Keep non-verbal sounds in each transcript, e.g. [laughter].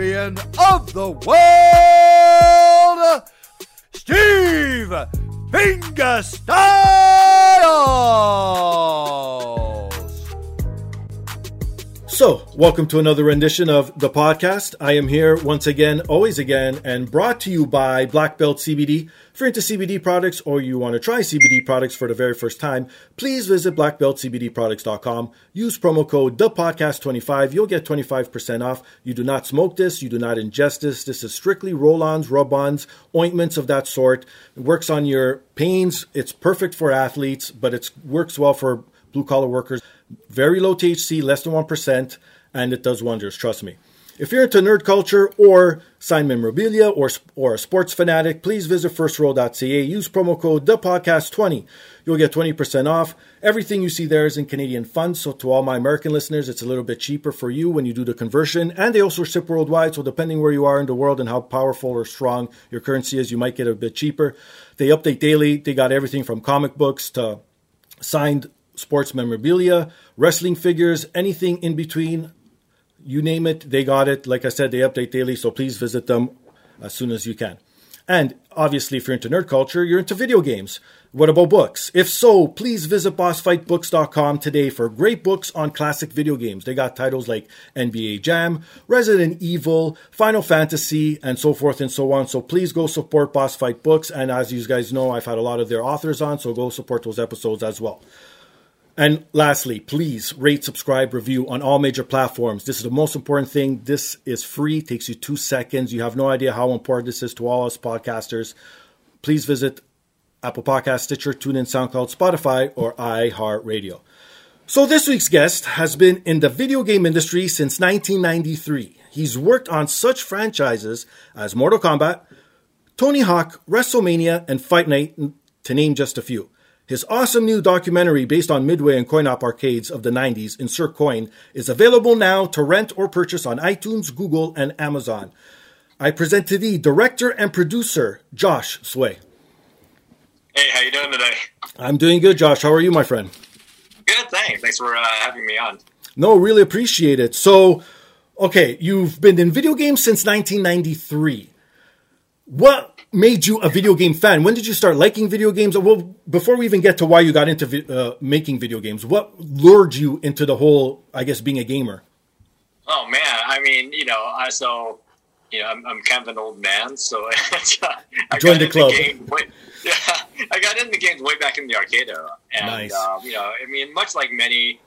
of the world, Steve Fingerstyles. So, welcome to another rendition of the podcast. I am here once again, always again, and brought to you by Black Belt CBD. If you're into CBD products or you want to try CBD products for the very first time, please visit blackbeltcbdproducts.com. Use promo code ThePodcast25. You'll get 25% off. You do not smoke this. You do not ingest this. This is strictly roll-ons, rub-ons, ointments of that sort. It works on your pains. It's perfect for athletes, but it works well for blue-collar workers. Very low THC, less than 1%, and it does wonders, trust me. If you're into nerd culture or signed memorabilia or, or a sports fanatic, please visit firstrow.ca. Use promo code ThePodcast20. You'll get 20% off. Everything you see there is in Canadian funds, so to all my American listeners, it's a little bit cheaper for you when you do the conversion. And they also ship worldwide, so depending where you are in the world and how powerful or strong your currency is, you might get a bit cheaper. They update daily. They got everything from comic books to signed sports memorabilia, wrestling figures, anything in between. You name it, they got it. Like I said, they update daily, so please visit them as soon as you can. And obviously, if you're into nerd culture, you're into video games. What about books? If so, please visit bossfightbooks.com today for great books on classic video games. They got titles like NBA Jam, Resident Evil, Final Fantasy, and so forth and so on. So please go support Boss Fight Books. And as you guys know, I've had a lot of their authors on, so go support those episodes as well. And lastly, please rate, subscribe, review on all major platforms. This is the most important thing. This is free, takes you two seconds. You have no idea how important this is to all us podcasters. Please visit Apple Podcast, Stitcher, TuneIn, SoundCloud, Spotify, or iHeartRadio. So this week's guest has been in the video game industry since 1993. He's worked on such franchises as Mortal Kombat, Tony Hawk, WrestleMania, and Fight Night, to name just a few. His awesome new documentary based on Midway and coin op arcades of the 90s, in Insert Coin, is available now to rent or purchase on iTunes, Google, and Amazon. I present to thee director and producer Josh Tsui. Hey, how you doing today? I'm doing good, Josh. How are you, my friend? Good, thanks. Thanks for uh, having me on. No, really appreciate it. So, okay, you've been in video games since 1993. What made you a video game fan? When did you start liking video games? Well, before we even get to why you got into vi- uh, making video games, what lured you into the whole, I guess, being a gamer? Oh man, I mean, you know, I so you know, I'm, I'm kind of an old man, so [laughs] I joined the club. game way, yeah, [laughs] I got into games way back in the arcade era, and Nice. um, you know, I mean, much like many,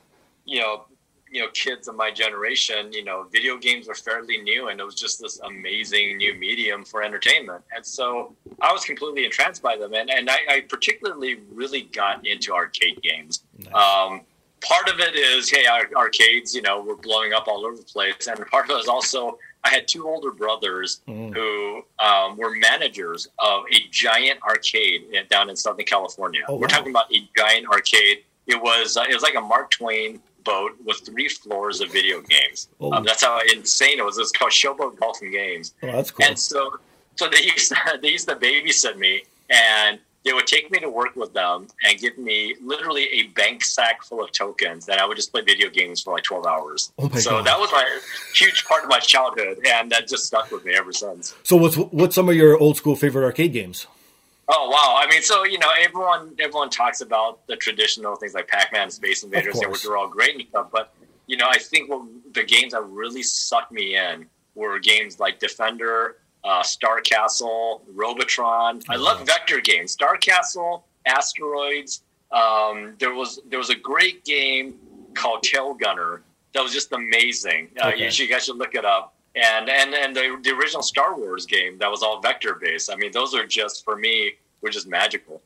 you know, you know, kids of my generation, you know, video games were fairly new, and it was just this amazing new medium for entertainment. And so I was completely entranced by them, and and I, I particularly really got into arcade games. Um, part of it is, hey, our arcades, you know, were blowing up all over the place, and part of it is also I had two older brothers Mm. who um, were managers of a giant arcade down in Southern California. Oh, We're talking about a giant arcade. It was uh, it was like a Mark Twain boat with three floors of video games. Oh. Um, that's how insane it was. It was called Showboat Golf and Games. Oh, that's cool. And so, so they used to, [laughs] they used to babysit me, and they would take me to work with them and give me literally a bank sack full of tokens, and I would just play video games for like twelve hours. Oh my so God. that was my huge part of my childhood, and that just stuck with me ever since. So what's what's some of your old school favorite arcade games? Oh wow! I mean, so you know, everyone everyone talks about the traditional things like Pac-Man, Space Invaders, which are all great and stuff. But you know, I think what the games that really sucked me in were games like Defender, uh, Star Castle, Robotron. I love vector games. Star Castle, Asteroids. Um, there was there was a great game called Tail Gunner that was just amazing. Uh, Okay. you, should, you guys should look it up. And and and the, the original Star Wars game that was all vector based. I mean, those are just for me were just magical.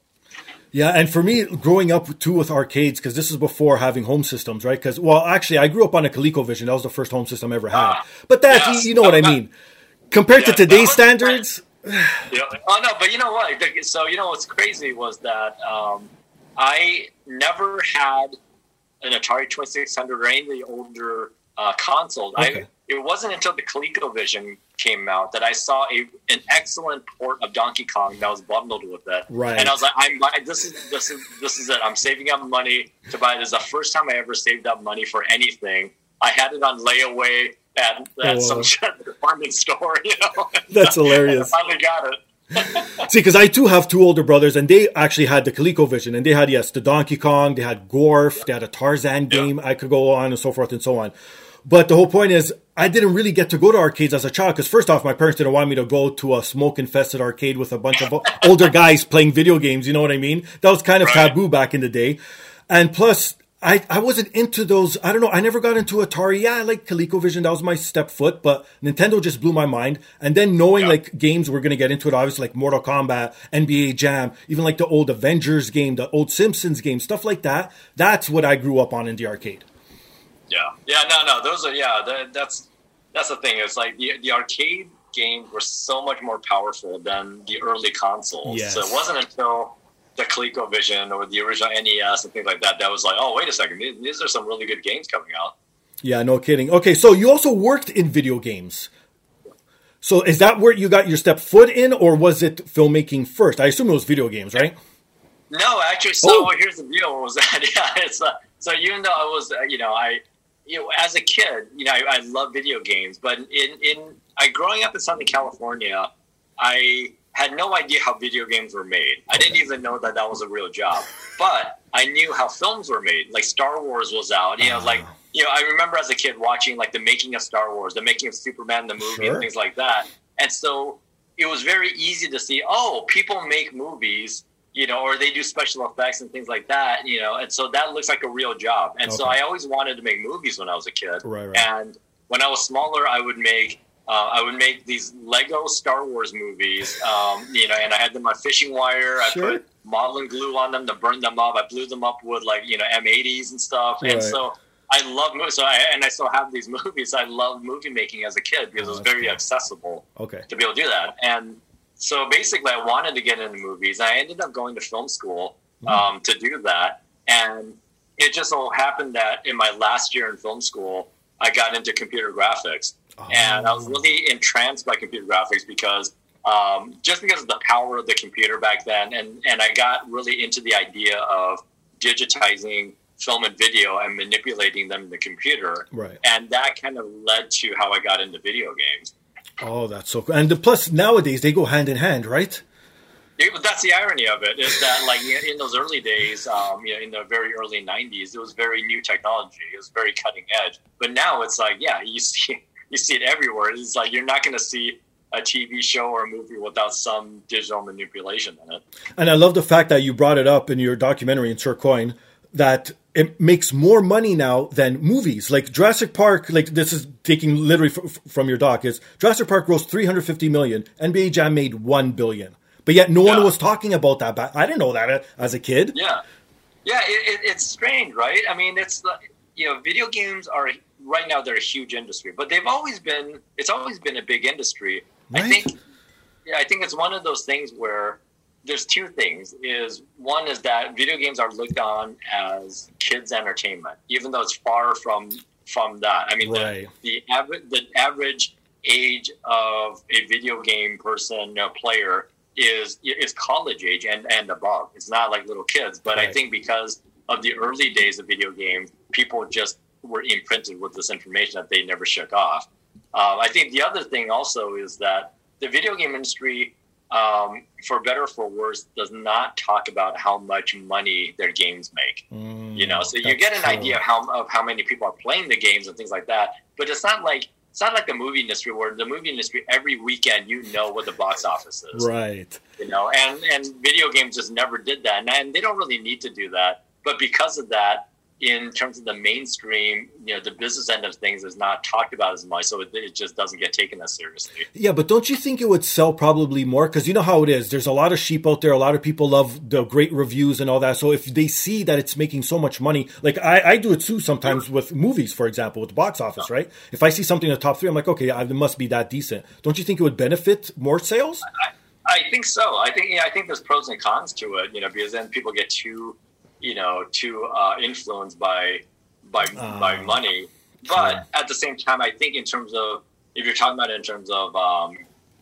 Yeah, and for me, growing up too with arcades, because this is before having home systems, right? Because well, actually, I grew up on a ColecoVision. That was the first home system I ever had. Ah, but that, yes. you know what I [laughs] mean. Compared Yeah, to today's was- standards, [sighs] know, oh no, but you know what? So you know what's crazy was that um, I never had an Atari Twenty Six Hundred or any of the older uh, consoles. Okay. I it wasn't until the ColecoVision came out that I saw a an excellent port of Donkey Kong that was bundled with it. Right. And I was like, I'm this is this is this is it. I'm saving up money to buy this. The first time I ever saved up money for anything. I had it on layaway at, at Oh, some [laughs] department store. You know, [laughs] That's hilarious. [laughs] I finally got it. See, because I too have two older brothers, and they actually had the ColecoVision, and they had yes, the Donkey Kong, they had Gorf, they had a Tarzan game. I could go on and so forth and so on. But the whole point is, I didn't really get to go to arcades as a child because first off, my parents didn't want me to go to a smoke-infested arcade with a bunch of [laughs] older guys playing video games. You know what I mean? That was kind of Right. taboo back in the day. And plus, I, I wasn't into those. I don't know. I never got into Atari. Yeah, I like ColecoVision. That was my step foot. But Nintendo just blew my mind. And then knowing Yeah. like games we're going to get into it, obviously like Mortal Kombat, NBA Jam, even like the old Avengers game, the old Simpsons game, stuff like that. That's what I grew up on in the arcade. Yeah, yeah, no, no, those are yeah. That, that's that's the thing. It's like the the arcade games were so much more powerful than the early consoles. Yes. So it wasn't until the ColecoVision or the original NES and things like that that was like, oh, wait a second, these, these are some really good games coming out. Yeah, no kidding. Okay, so you also worked in video games. So is that where you got your step foot in, or was it filmmaking first? I assume it was video games, right? No, actually, so Oh. here's the deal: was that [laughs] yeah, it's uh, so even though I was uh, you know I you know as a kid you know I, I love video games, but in in I growing up in Southern California, I had no idea how video games were made. I didn't even know that that was a real job, but I knew how films were made. Like Star Wars was out, you know, like you know I remember as a kid watching like the making of Star Wars, the making of Superman the movie, Sure. and things like that, and so it was very easy to see. Oh, people make movies you know, or they do special effects and things like that, you know, and so that looks like a real job. And so I always wanted to make movies when I was a kid. Right, right. And when I was smaller, I would make uh, I would make these Lego Star Wars movies, um, you know, and I had them on fishing wire. I Sure. put modeling glue on them to burn them up. I blew them up with like you know M80s and stuff. Right. And so I love movies. So I, and I still have these [laughs] movies. I love movie making as a kid because Oh, it was very cool. accessible Okay. to be able to do that. And so basically, I wanted to get into movies. I ended up going to film school um, to do that. And it just so happened that in my last year in film school, I got into computer graphics. And I was really entranced by computer graphics because um, just because of the power of the computer back then. And, and I got really into the idea of digitizing film and video and manipulating them in the computer. Right. And that kind of led to how I got into video games. Oh, that's so cool. And the, plus, nowadays they go hand in hand, right? But that's the irony of it is that like in those early days, um, you know, in the very early '90s, it was very new technology. It was very cutting edge. But now it's like, yeah, you see, [laughs] you see it everywhere. It's like you're not going to see a TV show or a movie without some digital manipulation in it. And I love the fact that you brought it up in your documentary Insert Coin that it makes more money now than movies. Like Jurassic Park, like this is taking literally f- from your doc, is Jurassic Park grossed 350 million. NBA Jam made 1 billion. But yet no one was talking about that back. I didn't know that as a kid. Yeah, yeah, it, it, it's strange, right? I mean, it's like you know, video games are right now they're a huge industry, but they've always been. It's always been a big industry. I think. Yeah, I think it's one of those things where there's two things. Is one is that video games are looked on as kids' entertainment, even though it's far from from that. I mean, Right. the the average the average age of a video game person, player is is college age and and above. It's not like little kids, but right. I think because of the early days of video games, people just were imprinted with this information that they never shook off. Uh, I think the other thing also is that the video game industry, um, for better or for worse, does not talk about how much money their games make. Mm, you know, so you get an true. idea of how of how many people are playing the games and things like that, but it's not like it's not like the movie industry where the movie industry every weekend you know what the box office is right you know and and video games just never did that and, and they don't really need to do that but because of that in terms of the mainstream, you know, the business end of things is not talked about as much, so it, it just doesn't get taken as seriously. Yeah, but don't you think it would sell probably more? Because you know how it is. There's a lot of sheep out there. A lot of people love the great reviews and all that. So if they see that it's making so much money, like I, I do it too sometimes with movies, for example, with the box office, right? If I see something in the top three, I'm like, okay, it must be that decent. Don't you think it would benefit more sales? I, I think so. I think yeah, I think there's pros and cons to it, you know, because then people get too you know too uh, influenced by by by money. But sure. at the same time, I think in terms of if you're talking about it in terms of um,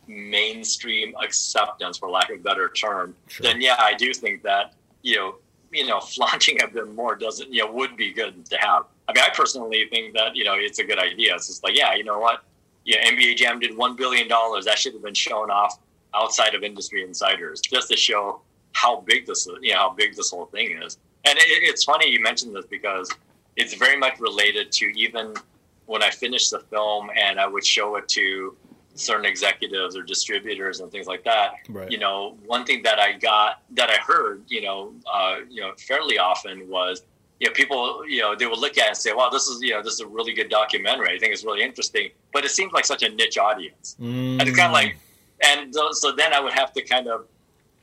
mainstream acceptance, for lack of a better term, sure. then yeah, I do think that you know you know [laughs] flaunting a bit more doesn't you know would be good to have. I mean, I personally think that you know it's a good idea. It's just like yeah, you know what, yeah, NBA Jam did one billion dollars. That should have been shown off outside of industry insiders just to show how big this you know how big this whole thing is. And it, it's funny you mentioned this because it's very much related to even when I finished the film and I would show it to certain executives or distributors and things like that. Right. You know, one thing that I got that I heard, you know, uh, you know, fairly often was, you know, people, you know, they would look at it and say, "Wow, this is, you know, this is a really good documentary. I think it's really interesting." But it seems like such a niche audience, mm. and it's kind of like, and so then I would have to kind of,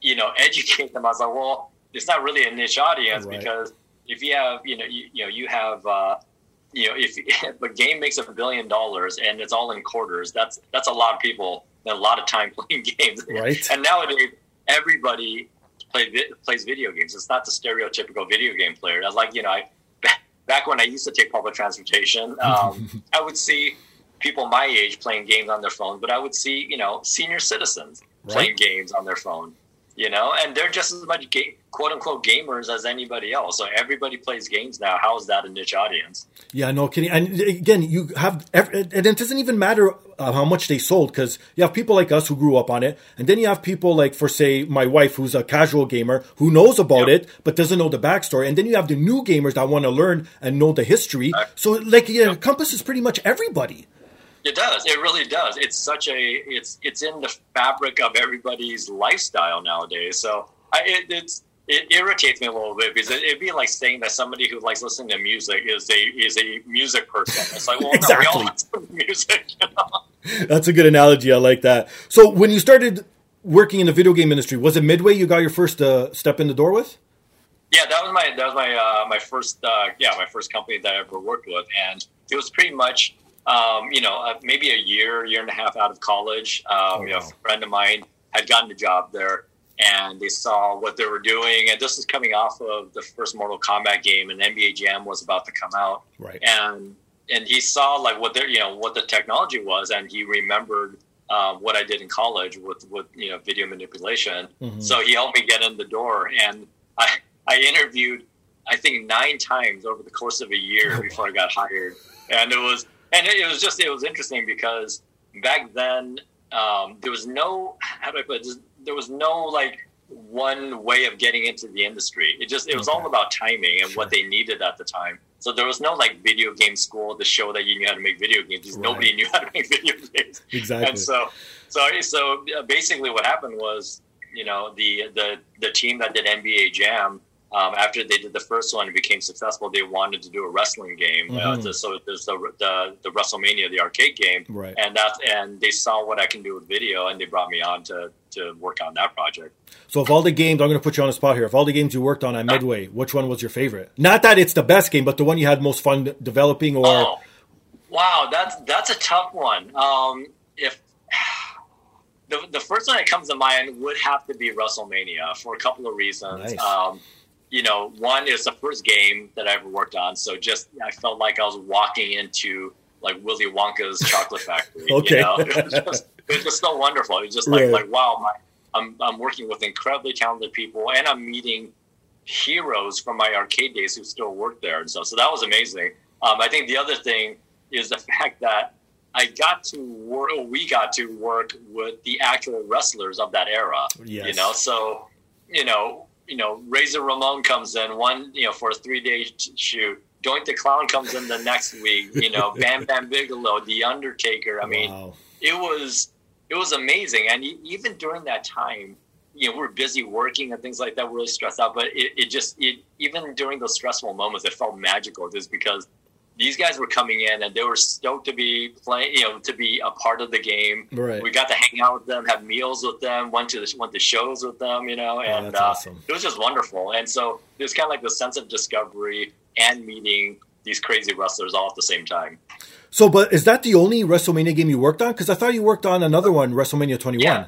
you know, [laughs] educate them. I was like, well, it's not really a niche audience right. because if you have you know you, you know you have uh, you know if, [laughs] if a game makes a billion dollars and it's all in quarters that's that's a lot of people and a lot of time [laughs] playing games. Right. And nowadays everybody play, plays video games. It's not the stereotypical video game player. That's like you know I [laughs] back when I used to take public transportation um, I would see people my age playing games on their phone but I would see you know senior citizens right. playing games on their phone you know, and they're just as much ga- quote unquote gamers as anybody else. So everybody plays games now. How is that a niche audience? Yeah, no kidding. And again, you have, and it doesn't even matter uh, how much they sold because you have people like us who grew up on it, and then you have people like, for say, my wife who's a casual gamer who knows about yep. it but doesn't know the backstory, and then you have the new gamers that want to learn and know the history. So, like, it yep. encompasses pretty much everybody. It does. It really does. It's such a it's it's in the fabric of everybody's lifestyle nowadays. So I, it, it's it irritates me a little bit because it, would be like saying that somebody who likes listening to music is a is a music person. It's like, well, exactly. no, we all listen to music. You know? That's a good analogy. I like that. So when you started working in the video game industry, was it Midway you got your first uh, step in the door with? Yeah, that was my that was my uh, my first uh, yeah my first company that I ever worked with, and it was pretty much um, you know, uh, maybe a year, year and a half out of college. Um, oh, you know, a friend of mine had gotten a job there, and they saw what they were doing. And this is coming off of the first Mortal Kombat game, and NBA Jam was about to come out. Right. And and he saw like what their you know what the technology was, and he remembered. Um, what I did in college with, with you know video manipulation, mm-hmm. so he helped me get in the door, and I I interviewed I think nine times over the course of a year oh, before I got hired, and it was and it, was just it was interesting because back then um, there was no how do I put it? There was no like one way of getting into the industry. It just it was okay. all about timing and sure. what they needed at the time. So there was no like video game school to show that you knew how to make video games because right. nobody knew how to make [laughs] video games. Exactly. And so so so basically what happened was you know the the the team that did NBA Jam um, after they did the first one and became successful, they wanted to do a wrestling game. Uh, mm-hmm. Uh, so there's the, the, the WrestleMania, the arcade game, right? And that and they saw what I can do with video, and they brought me on to to work on that project. So, of all the games, I'm going to put you on the spot here. If all the games you worked on at Midway, which one was your favorite? Not that it's the best game, but the one you had most fun developing, or oh, wow, that's that's a tough one. Um, if [sighs] the, the first one that comes to mind would have to be WrestleMania for a couple of reasons. Nice. Um, you know, one is the first game that I ever worked on. So just, I felt like I was walking into like Willy Wonka's chocolate factory. okay. You know? it, was just, it was just so wonderful. It was just like, right. like, wow, my, I'm I'm working with incredibly talented people, and I'm meeting heroes from my arcade days who still work there and stuff. So that was amazing. Um, I think the other thing is the [laughs] fact that I got to work, we got to work with the actual wrestlers of that era. Yes. You know, so you know, you know, Razor Ramon comes in one, you know, for a three day shoot. Doink the Clown comes in the next week. You know, [laughs] Bam Bam Bigelow, The Undertaker. I mean, Wow. it was it was amazing, and even during that time, you know, we're busy working and things like that, We're really stressed out. But it, it just it even during those stressful moments, it felt magical, just because these guys were coming in and they were stoked to be playing, you know, to be a part of the game. Right. We got to hang out with them, have meals with them, went to the, went to shows with them, you know, and that's uh, awesome. it was just wonderful. And so there's kind of like the sense of discovery and meeting these crazy wrestlers all at the same time. So, but is that the only WrestleMania game you worked on? Because I thought you worked on another one, WrestleMania 21. Yeah.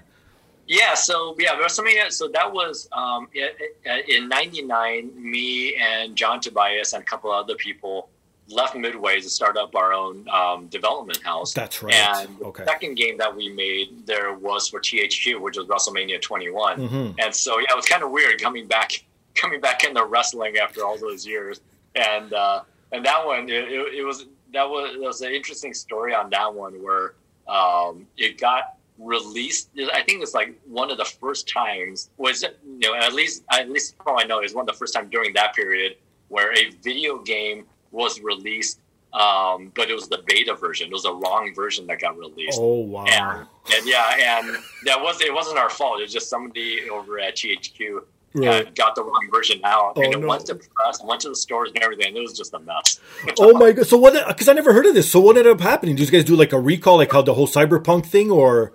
Yeah, so yeah, WrestleMania. So that was um, in '99. Me and John Tobias and a couple other people left Midway to start up our own um, development house. That's right. And the Okay. second game that we made there was for THQ, which was WrestleMania 21. Mhm. And so yeah, it was kind of weird coming back, [laughs] coming back into wrestling after all those years. And uh, and that one, it, it, it was that was it was an interesting story on that one where um, it got released. I think it's like one of the first times was you know at least at least from I know is one of the first time during that period where a video game was released. Um, but it was the beta version. It was the wrong version that got released. Oh, wow. And, and yeah, and that was it wasn't our fault. It was just somebody over at THQ Right. got the wrong version out, and Oh, it no. went to press, went to the stores and everything. It was just a mess. [laughs] Oh my god! So what? Because I never heard of this. So what ended up happening? Did you guys do like a recall, like how the whole cyberpunk thing, or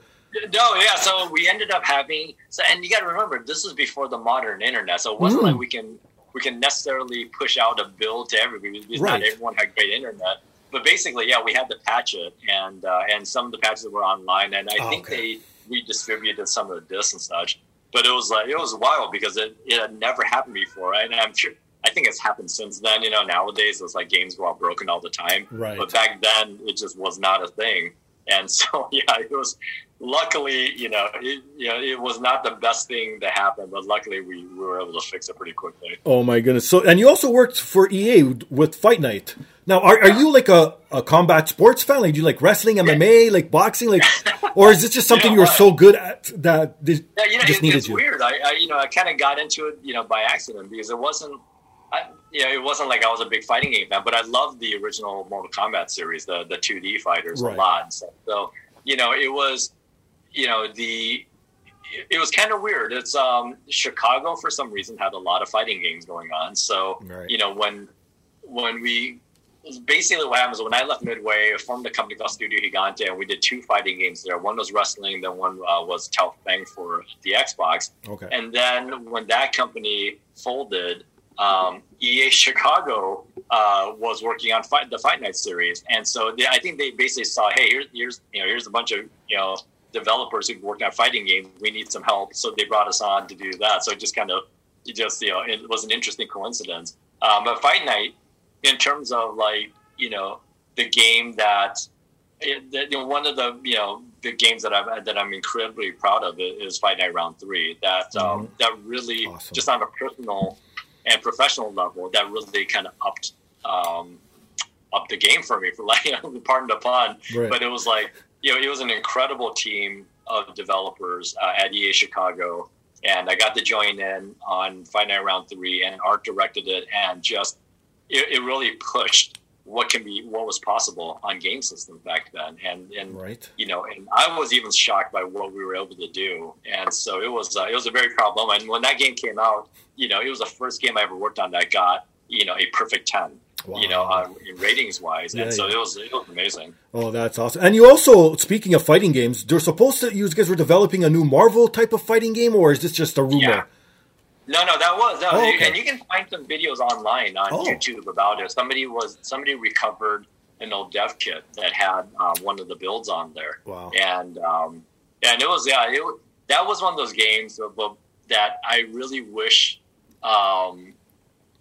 No, yeah. So we ended up having. So, and you got to remember, this was before the modern internet, so it wasn't Mm. like we can we can necessarily push out a build to everybody because Right. not everyone had great internet. But basically, yeah, we had to patch it, and uh, and some of the patches were online, and I Oh, think okay. they redistributed some of the discs and such. But it was like it was wild because it, it had never happened before, right? and I'm sure. I think it's happened since then. You know, nowadays it's like games were all broken all the time. Right. But back then, it just was not a thing. And [laughs] so, yeah, it was. Luckily, you know, it, you know, it was not the best thing to happen, but luckily we, we were able to fix it pretty quickly. oh my goodness? So and you also worked for EA with Fight Night. Now, are, are you like a, a combat sports fan? Like, do you like wrestling, MMA, like boxing, like, [laughs] or is this just something You you know were so good at that this Yeah, you know, just it, needed it's you? weird. I, I, you know, I kind of got into it, you know, by accident because it wasn't, I, you know, it wasn't like I was a big fighting game fan, but I loved the original Mortal Kombat series, the the 2D fighters Right. a lot. So, so, you know, it was, you know, the it was kind of weird. It's um Chicago for some reason had a lot of fighting games going on. So Right. you know when when we basically what happens when I left Midway, I formed a company called Studio Gigante, and we did two fighting games there. One was wrestling, then one uh, was Tao Feng for the Xbox. Okay. And then when that company folded, um, EA Chicago uh, was working on fight, the Fight Night series, and so they, I think they basically saw, hey, here's, here's you know here's a bunch of you know developers who've worked on fighting games. We need some help, so they brought us on to do that. So it just kind of it just you know it was an interesting coincidence. Um, but Fight Night, in terms of like you know the game that it, that, you know, one of the you know the games that I'm that I'm incredibly proud of is, Fight Night Round Three. That um, that really Awesome. just on a personal and professional level, that really kind of upped um, upped the game for me. For like, [laughs] pardon the pun, Right. but it was like you know it was an incredible team of developers uh, at EA Chicago, and I got to join in on Night Round Three, and art directed it, and just it, it really pushed what can be what was possible on game systems back then. And and Right. you know and i was even shocked by what we were able to do. And so it was uh, it was a very proud moment. And when that game came out you know it was the first game i ever worked on that got you know a perfect 10 you know uh, ratings wise Yeah, and so yeah. it was it was amazing Oh, that's awesome. And you also, speaking of fighting games, they're supposed to, you guys were developing a new Marvel type of fighting game, or is this just a rumor? Yeah. no no that was no, Oh, okay. and you can find some videos online on Oh. youtube about it somebody was somebody recovered an old dev kit that had um, one of the builds on there Wow. and um, and it was yeah, it, that was one of those games that I really wish um,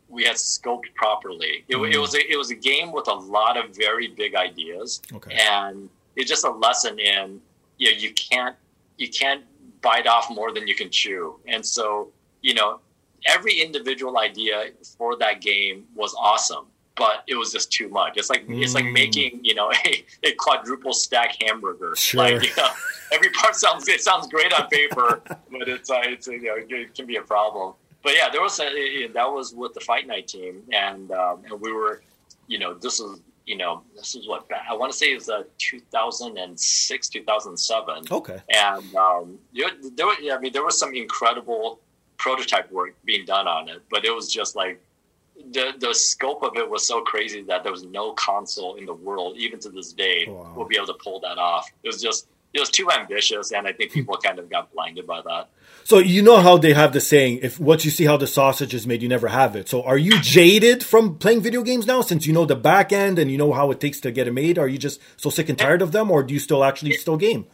we had scoped properly. It, wa- it was a, it was a game with a lot of very big ideas, Okay. and it's just a lesson in you know you can't you can't bite off more than you can chew. And so, you know, every individual idea for that game was awesome, but it was just too much. It's like mm. it's like mm. making you know [laughs] a, a quadruple stack hamburger. Sure. Like you know, [laughs] every part sounds it sounds great on paper, [laughs] but it's uh, it's you know it can be a problem. But yeah, there was a, that was with the fight night team, and um, and we were, you know, this was you know, this is what I want to say is uh, 2006, 2007. Okay. And um, there, there, I mean, there was some incredible prototype work being done on it, but it was just like the the scope of it was so crazy that there was no console in the world, even to this day, wow. will be able to pull that off. It was just it was too ambitious, and I think people kind of got blinded by that. So you know how they have the saying, if once you see how the sausage is made, you never have it. So are you jaded from playing video games now since you know the back end and you know how it takes to get it made? Are you just so sick and tired of them or do you still actually still game?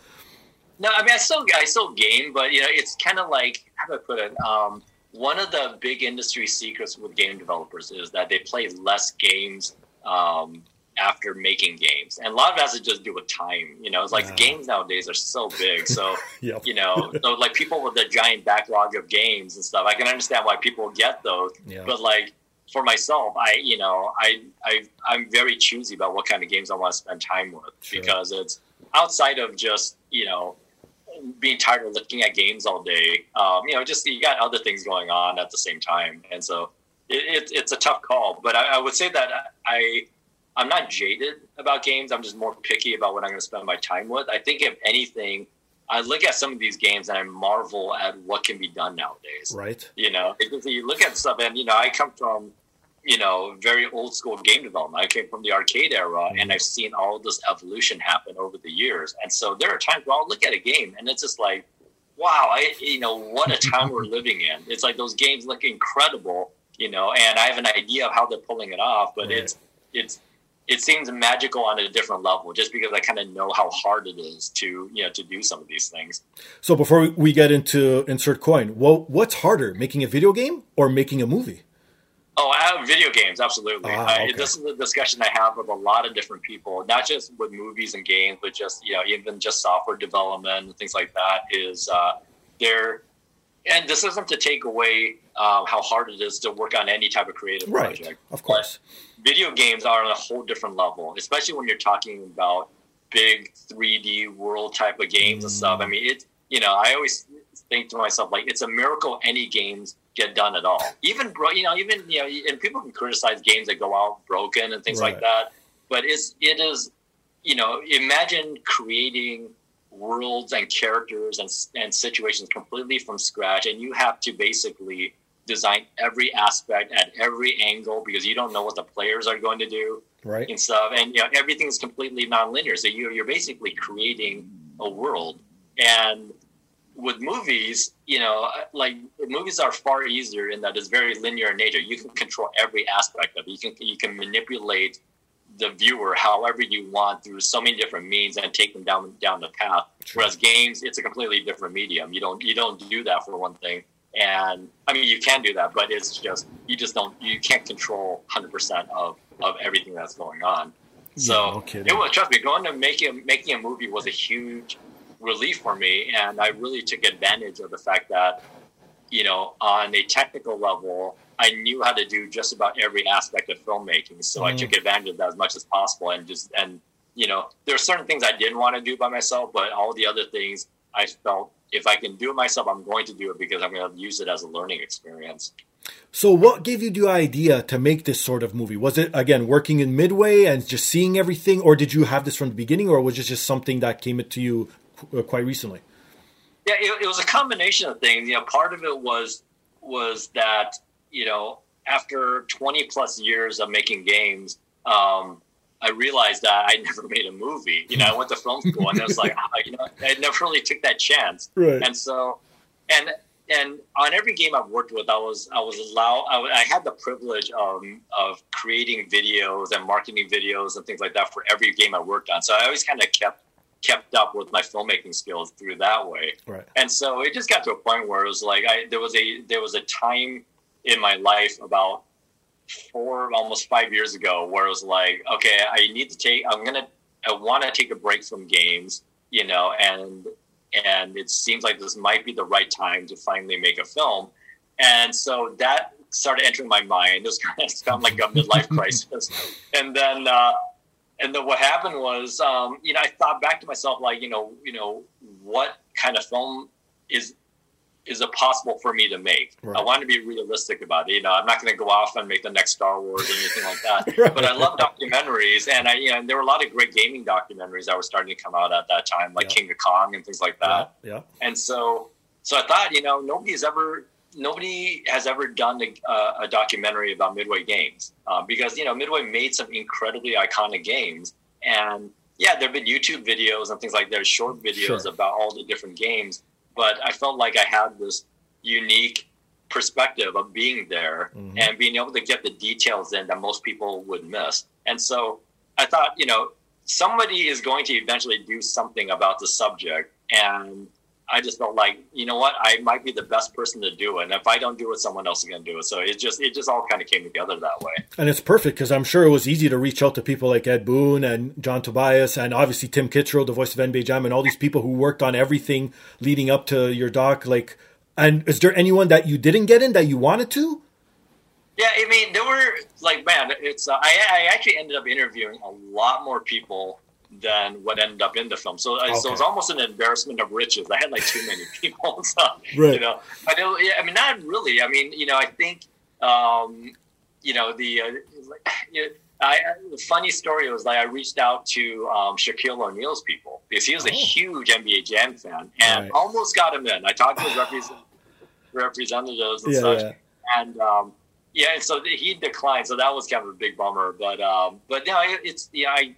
No, I mean I still I still game, but you know, it's kind of like how do I put it? Um, one of the big industry secrets with game developers is that they play less games um, after making games. And a lot of it has to just do with time. You know, it's like yeah. games nowadays are so big. So, [laughs] yep. you know, so like people with a giant backlog of games and stuff, I can understand why people get those. Yeah. But like for myself, I, you know, I, I, I'm very choosy about what kind of games I want to spend time with sure. because it's outside of just, you know, being tired of looking at games all day. Um, you know, just you got other things going on at the same time. And so it, it, it's a tough call, but I, I would say that I, I'm not jaded about games. I'm just more picky about what I'm going to spend my time with. I think if anything, I look at some of these games and I marvel at what can be done nowadays. Right. You know, because you look at stuff, and you know, I come from you know very old school game development. I came from the arcade era, mm-hmm. and I've seen all this evolution happen over the years. And so there are times where I'll look at a game and it's just like, wow, I you know what a time we're [laughs] living in. It's like those games look incredible, you know, and I have an idea of how they're pulling it off, but right. it's it's it seems magical on a different level just because I kind of know how hard it is to you know to do some of these things. So before we get into insert coin, well, what's harder, making a video game or making a movie? Oh, I have video games, absolutely. Ah, okay. I, this is a discussion I have with a lot of different people, not just with movies and games, but just you know even just software development and things like that. Is uh, there, and this isn't to take away uh, how hard it is to work on any type of creative right. project. Of course. But video games are on a whole different level, especially when you're talking about big 3D world type of games mm. and stuff. I mean, it. You know, I always think to myself like, it's a miracle any games get done at all. Even bro, you know, even you know, and people can criticize games that go out broken and things right. like that. But it's it is, you know, imagine creating worlds and characters and and situations completely from scratch, and you have to basically design every aspect at every angle because you don't know what the players are going to do right. and stuff. And you know everything is completely nonlinear. So you're, you're basically creating a world. And with movies you know like movies are far easier in that it's very linear in nature. You can control every aspect of it. You can you can manipulate the viewer however you want through so many different means and take them down down the path. Whereas games it's a completely different medium. You don't you don't do that for one thing. And I mean, you can do that, but it's just you just don't you can't control 100 percent of of everything that's going on. So yeah, it was trust me, going to making making a movie was a huge relief for me, and I really took advantage of the fact that you know on a technical level, I knew how to do just about every aspect of filmmaking. So mm. I took advantage of that as much as possible, and just and you know there are certain things I didn't want to do by myself, but all the other things I felt if I can do it myself, I'm going to do it because I'm going to use it as a learning experience. So, what gave you the idea to make this sort of movie? Was it again working in Midway and just seeing everything, or did you have this from the beginning, or was it just something that came to you uh, quite recently? Yeah, it, it was a combination of things. You know, part of it was was that you know after 20 plus years of making games, um, I realized that I [laughs] never made a movie. You know, I went to film [laughs] school and I was like, oh, you know, I never really took that chance. Right. And so, and and on every game I've worked with, I was I was allowed. I, I had the privilege of of creating videos and marketing videos and things like that for every game I worked on. So I always kind of kept kept up with my filmmaking skills through that way. Right. And so it just got to a point where it was like I there was a there was a time in my life about four, almost five years ago, where it was like, okay, I need to take, I'm gonna, I want to take a break from games, you know, and and it seems like this might be the right time to finally make a film. And so that started entering my mind. It was [laughs] kind of, kind of like a midlife [laughs] crisis. And then, uh, and then what happened was, um, you know, I thought back to myself, like, you know, you know, what kind of film is is it possible for me to make? Right. I want to be realistic about it. You know, I'm not going to go off and make the next Star Wars or anything like that. [laughs] right. But I love documentaries, and I, you know, and there were a lot of great gaming documentaries that were starting to come out at that time, like yeah. King of Kong and things like that. Yeah. yeah. And so, so I thought, you know, nobody's ever, nobody has ever done a, uh, a documentary about Midway Games uh, because you know Midway made some incredibly iconic games, and yeah, there've been YouTube videos and things like there's short videos sure. about all the different games but I felt like I had this unique perspective of being there mm-hmm. and being able to get the details in that most people would miss. And so I thought, you know, somebody is going to eventually do something about the subject. And I just felt like, you know what, I might be the best person to do it. And if I don't do it, someone else is going to do it. So it just it just all kind of came together that way. And it's perfect because I'm sure it was easy to reach out to people like Ed Boon and John Tobias and obviously Tim Kitzrow, the voice of NBA Jam, and all these people who worked on everything leading up to your doc. Like, and is there anyone that you didn't get in that you wanted to? Yeah, I mean, there were like, man, it's uh, I, I actually ended up interviewing a lot more people than what ended up in the film. So, okay. so it was almost an embarrassment of riches. I had like too many [laughs] people, so, right. you know. But it, yeah, I mean, not really. I mean, you know, I think, um, you know, the uh, [sighs] you know, I, the funny story was like I reached out to um, Shaquille O'Neal's people because he was oh. a huge NBA Jam fan and right. almost got him in. I talked to his represent- [sighs] representatives and yeah, such, yeah. and um, yeah, so he declined. So that was kind of a big bummer. But um, but no, it, it's yeah, I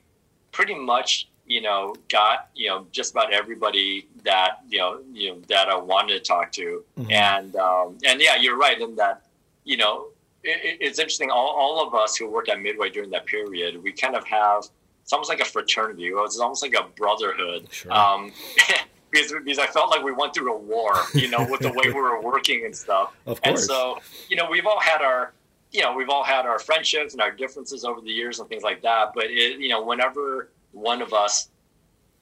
pretty much you know got you know just about everybody that you know you know that I wanted to talk to, mm-hmm. and um, and yeah, you're right in that you know it, it's interesting. All, all of us who worked at Midway during that period, we kind of have it's almost like a fraternity. It's almost like a brotherhood. Sure. Um, [laughs] because, because I felt like we went through a war, you know, with the way we were working and stuff. Of course. And so, you know, we've all had our you know, we've all had our friendships and our differences over the years and things like that. But it, you know, whenever one of us,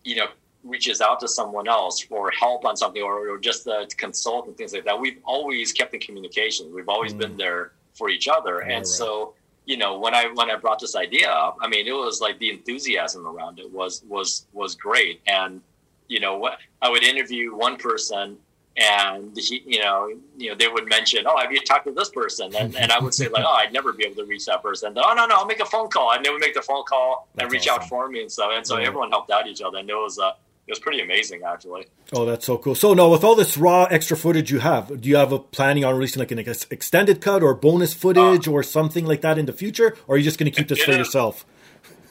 you know, reaches out to someone else for help on something or, or just to consult and things like that, we've always kept in communication. We've always mm. been there for each other. and right. so, you know, when I when I brought this idea up, I mean, it was like the enthusiasm around it was was was great. And you know, what I would interview one person and he, you know, you know, they would mention, "Oh, have you talked to this person?" And, and I would say, like, "Oh, I'd never be able to reach that person." Oh, no, no, I'll make a phone call, and they would make the phone call and reach awesome. out for me and stuff. And so everyone helped out each other, and it was uh, it was pretty amazing, actually. Oh, that's so cool. So, now with all this raw extra footage you have, do you have a planning on releasing like an extended cut or bonus footage uh, or something like that in the future, or are you just going to keep this for yourself?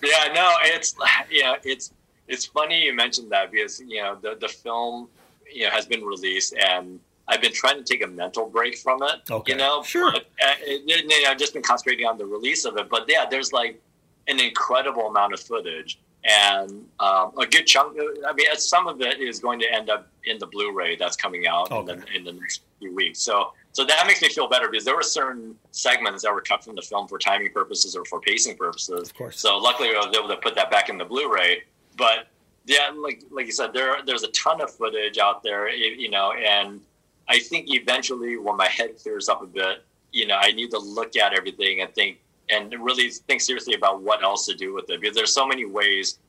Yeah, no, it's [laughs] yeah, it's it's funny you mentioned that because you know the the film you know has been released and I've been trying to take a mental break from it. Okay. You know, sure. But, uh, it, I've just been concentrating on the release of it. But yeah, there's like an incredible amount of footage and um, a good chunk. I mean, some of it is going to end up in the Blu-ray that's coming out okay. in, the, in the next few weeks. So, so that makes me feel better because there were certain segments that were cut from the film for timing purposes or for pacing purposes. Of course. So luckily, I was able to put that back in the Blu-ray. But yeah, like like you said, there there's a ton of footage out there, you know, and I think eventually when my head clears up a bit, you know, I need to look at everything and think and really think seriously about what else to do with it because there's so many ways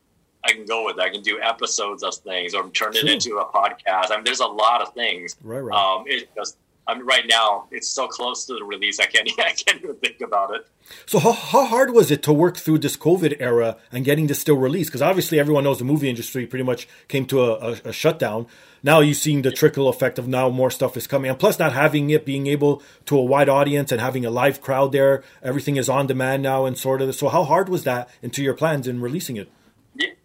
I can go with it. I can do episodes of things or turn it into a podcast. I mean, there's a lot of things. Right, right. Um, it just I mean, right now it's so close to the release. I can't. [laughs] I can't even think about it. So how, how hard was it to work through this COVID era and getting this still released? Because obviously everyone knows the movie industry pretty much came to a, a, a, shutdown. Now you're seeing the trickle effect of now more stuff is coming, and plus not having it being able to a wide audience and having a live crowd there. Everything is on demand now and sort of. So how hard was that into your plans in releasing it?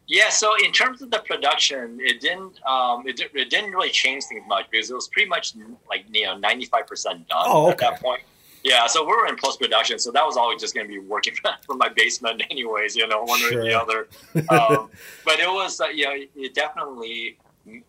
Yeah, so in terms of the production, it didn't um, it, it didn't really change things much because it was pretty much like you know ninety five percent done oh, okay. at that point. Yeah, so we were in post production, so that was always just going to be working [laughs] from my basement, anyways. You know, one sure. or the other. [laughs] Um, but it was, uh, you know, it definitely,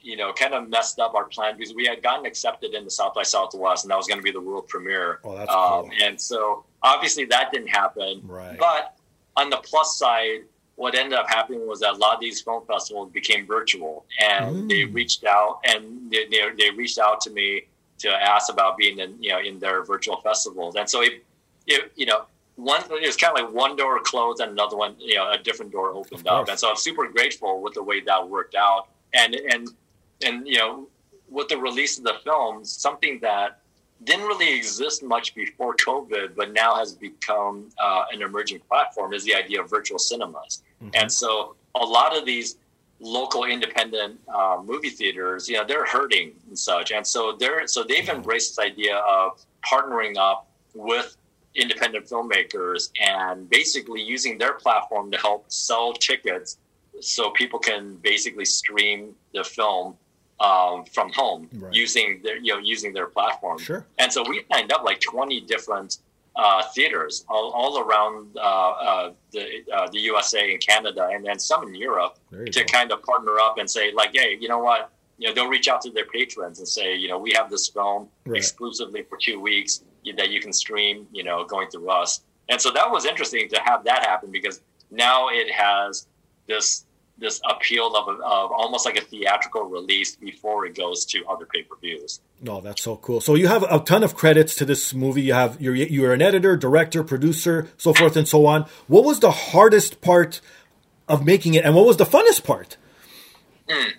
you know, kind of messed up our plan because we had gotten accepted in the South by Southwest, and that was going to be the world premiere. Oh, that's um, cool. And so obviously that didn't happen. Right. But on the plus side, what ended up happening was that a lot of these film festivals became virtual, and mm. they reached out and they, they, they, reached out to me to ask about being in you know in their virtual festivals, and so it, it you know one it was kind of like one door closed and another one you know a different door opened up, and so I'm super grateful with the way that worked out, and and and you know with the release of the film, something that didn't really exist much before COVID, but now has become uh, an emerging platform is the idea of virtual cinemas. Mm-hmm. And so a lot of these local independent uh, movie theaters, you know, they're hurting and such. And so they're so they've mm-hmm. embraced this idea of partnering up with independent filmmakers and basically using their platform to help sell tickets so people can basically stream the film um, from home right. using their you know using their platform. Sure. And so we signed up like 20 different uh, theaters all, all around uh, uh, the uh, the USA and Canada, and then some in Europe to go. kind of partner up and say like, hey, you know what? You know, they'll reach out to their patrons and say, you know, we have this film right. exclusively for two weeks that you can stream, you know, going through us. And so that was interesting to have that happen because now it has this this appeal of, of almost like a theatrical release before it goes to other pay per views. No, oh, that's so cool. So you have a ton of credits to this movie. You have you're you're an editor, director, producer, so forth and so on. What was the hardest part of making it, and what was the funnest part? Mm.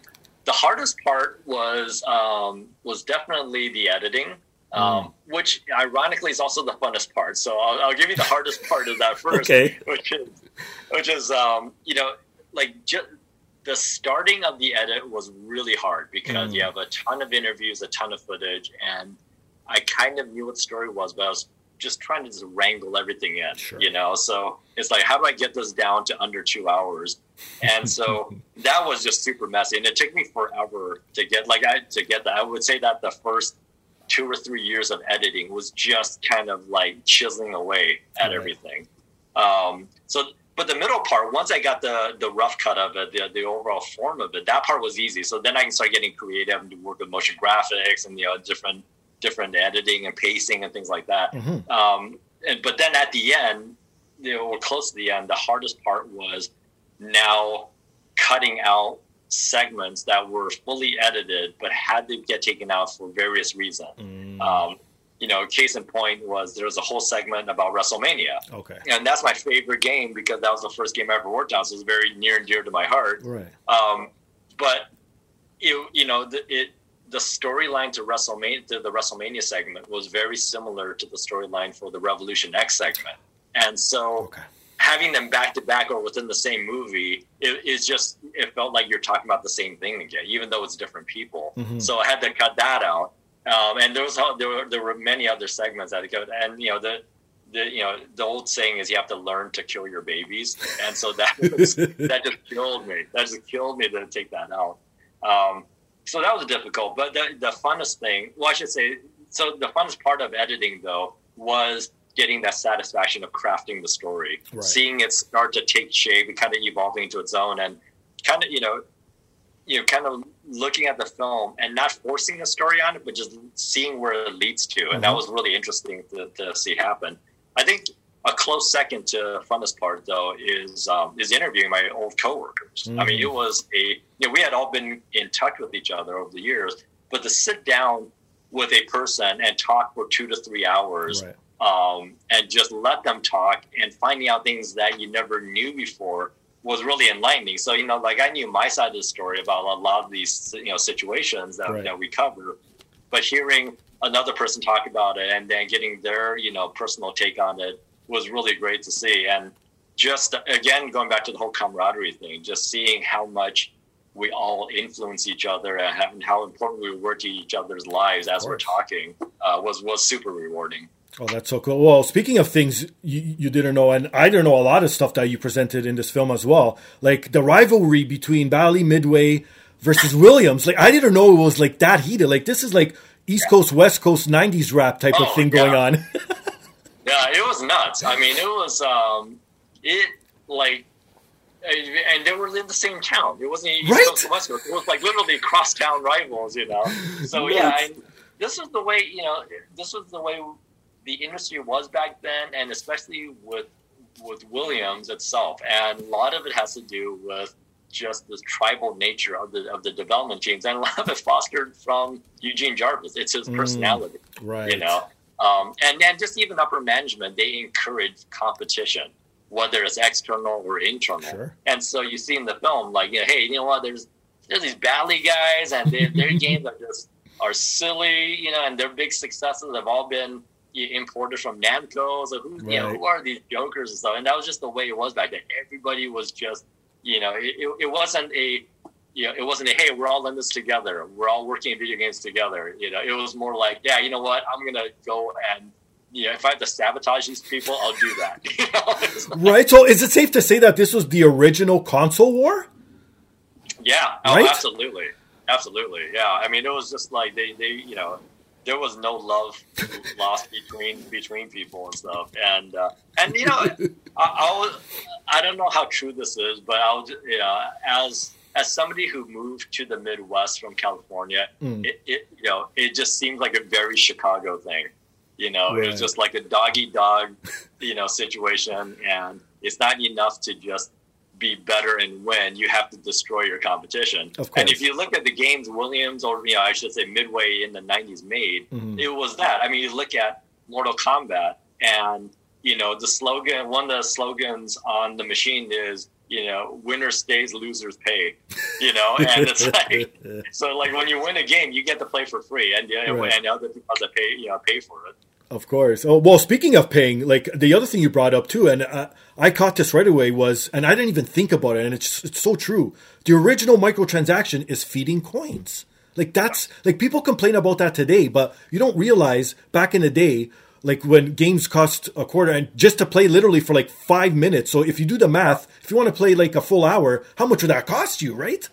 The hardest part was um, was definitely the editing. Um, mm. which ironically is also the funnest part. So I'll, I'll give you the hardest part of that [laughs] first, okay. which is, which is, um, you know, like ju- the starting of the edit was really hard because mm. you have a ton of interviews, a ton of footage, and I kind of knew what the story was, but I was just trying to just wrangle everything in, sure. you know. So it's like, how do I get this down to under two hours? And so [laughs] that was just super messy, and it took me forever to get like I to get that. I would say that the first two or three years of editing was just kind of like chiseling away at right. everything. Um, so but the middle part, once I got the the rough cut of it, the, the overall form of it, that part was easy. So then I can start getting creative and work with motion graphics and you know different different editing and pacing and things like that. Mm-hmm. Um, and but then at the end, you know, or close to the end, the hardest part was now cutting out segments that were fully edited but had to get taken out for various reasons. Mm. Um, you know, case in point was there was a whole segment about WrestleMania. Okay. And that's my favorite game because that was the first game I ever worked on, so it's very near and dear to my heart. Right. Um, but you you know the, it the storyline to WrestleMania to the WrestleMania segment was very similar to the storyline for the Revolution X segment, and so. Okay. Having them back to back or within the same movie, it, it's just it felt like you're talking about the same thing again, even though it's different people. Mm-hmm. So I had to cut that out um, and there was there were there were many other segments that go and you know the the you know the old saying is you have to learn to kill your babies, and so that [laughs] was, that just killed me. That just killed me to take that out. Um, so that was difficult, but the the funnest thing, well, I should say, so the funnest part of editing though was getting that satisfaction of crafting the story, right. seeing it start to take shape and kind of evolving into its own, and kind of you know you know, kind of looking at the film and not forcing the story on it, but just seeing where it leads to. And mm-hmm. that was really interesting to, to, see happen. I think a close second to the funnest part, though, is um, is interviewing my old coworkers. Mm-hmm. I mean, it mm. was a you know we had all been in touch with each other over the years, but to sit down with a person and talk for two to three hours. Right. Um, and just let them talk and finding out things that you never knew before was really enlightening. So you know, like I knew my side of the story about a lot of these you know situations that, right. that we cover, but hearing another person talk about it and then getting their you know personal take on it was really great to see. And just again, going back to the whole camaraderie thing, just seeing how much we all influence each other and how important we were to each other's lives as we're talking uh, was was super rewarding. Oh, that's so cool. Well, speaking of things you, you, didn't know, and I didn't know a lot of stuff that you presented in this film as well, like the rivalry between Bally Midway versus Williams. Like I didn't know it was like that heated. Like this is like East Coast West Coast '90s rap type oh, of thing going on. [laughs] yeah, it was nuts. I mean, it was um, it like and they were in the same town. It wasn't East right? Coast West Coast. It was like literally crosstown rivals, you know. So yeah, this was the way you know. This was the way the industry was back then, and especially with with Williams itself, and a lot of it has to do with just the tribal nature of the of the development teams, and a lot of it fostered from Eugene Jarvis. It's his personality, mm, right? You know, um, and then just even upper management, they encourage competition, whether it's external or internal. Sure. And so you see in the film, like, you know, hey, you know what? There's there's these Bally guys, and they, their [laughs] games are just are silly, you know, and their big successes have all been imported from Namco. So who, right. you know, who are these jokers and stuff? And that was just the way it was back then. Everybody was just, you know, it, it wasn't a you know, it wasn't a hey, we're all in this together. We're all working in video games together. You know, it was more like, yeah, you know what, I'm gonna go and you know, if I have to sabotage these people, I'll do that. [laughs] right. So, is it safe to say that this was the original console war? Yeah. Oh, right? absolutely. Absolutely. Yeah. I mean, it was just like they, they, you know, there was no love lost between between people and stuff. And uh, and you know, I, I was I don't know how true this is, but I was you know as as somebody who moved to the Midwest from California, mm. it, it, you know it just seemed like a very Chicago thing. You know, right. it was just like a doggy dog, you know, situation, and it's not enough to just be better and win. You have to destroy your competition. And if you look at the games Williams or you know, I should say Midway in the '90s made, mm-hmm. it was that. I mean, you look at Mortal Kombat, and you know the slogan. One of the slogans on the machine is you know, winner stays, losers pay. [laughs] You know, and it's like [laughs] so like when you win a game, you get to play for free, and you know, right. and other people that pay you know pay for it. Of course. Oh well, speaking of paying, like the other thing you brought up too, and uh, I caught this right away was, and I didn't even think about it, and it's it's so true. The original microtransaction is feeding coins. Like that's like people complain about that today, but you don't realize back in the day like when games cost a quarter and just to play literally for like five minutes. So if you do the math, if you want to play like a full hour, how much would that cost you, right?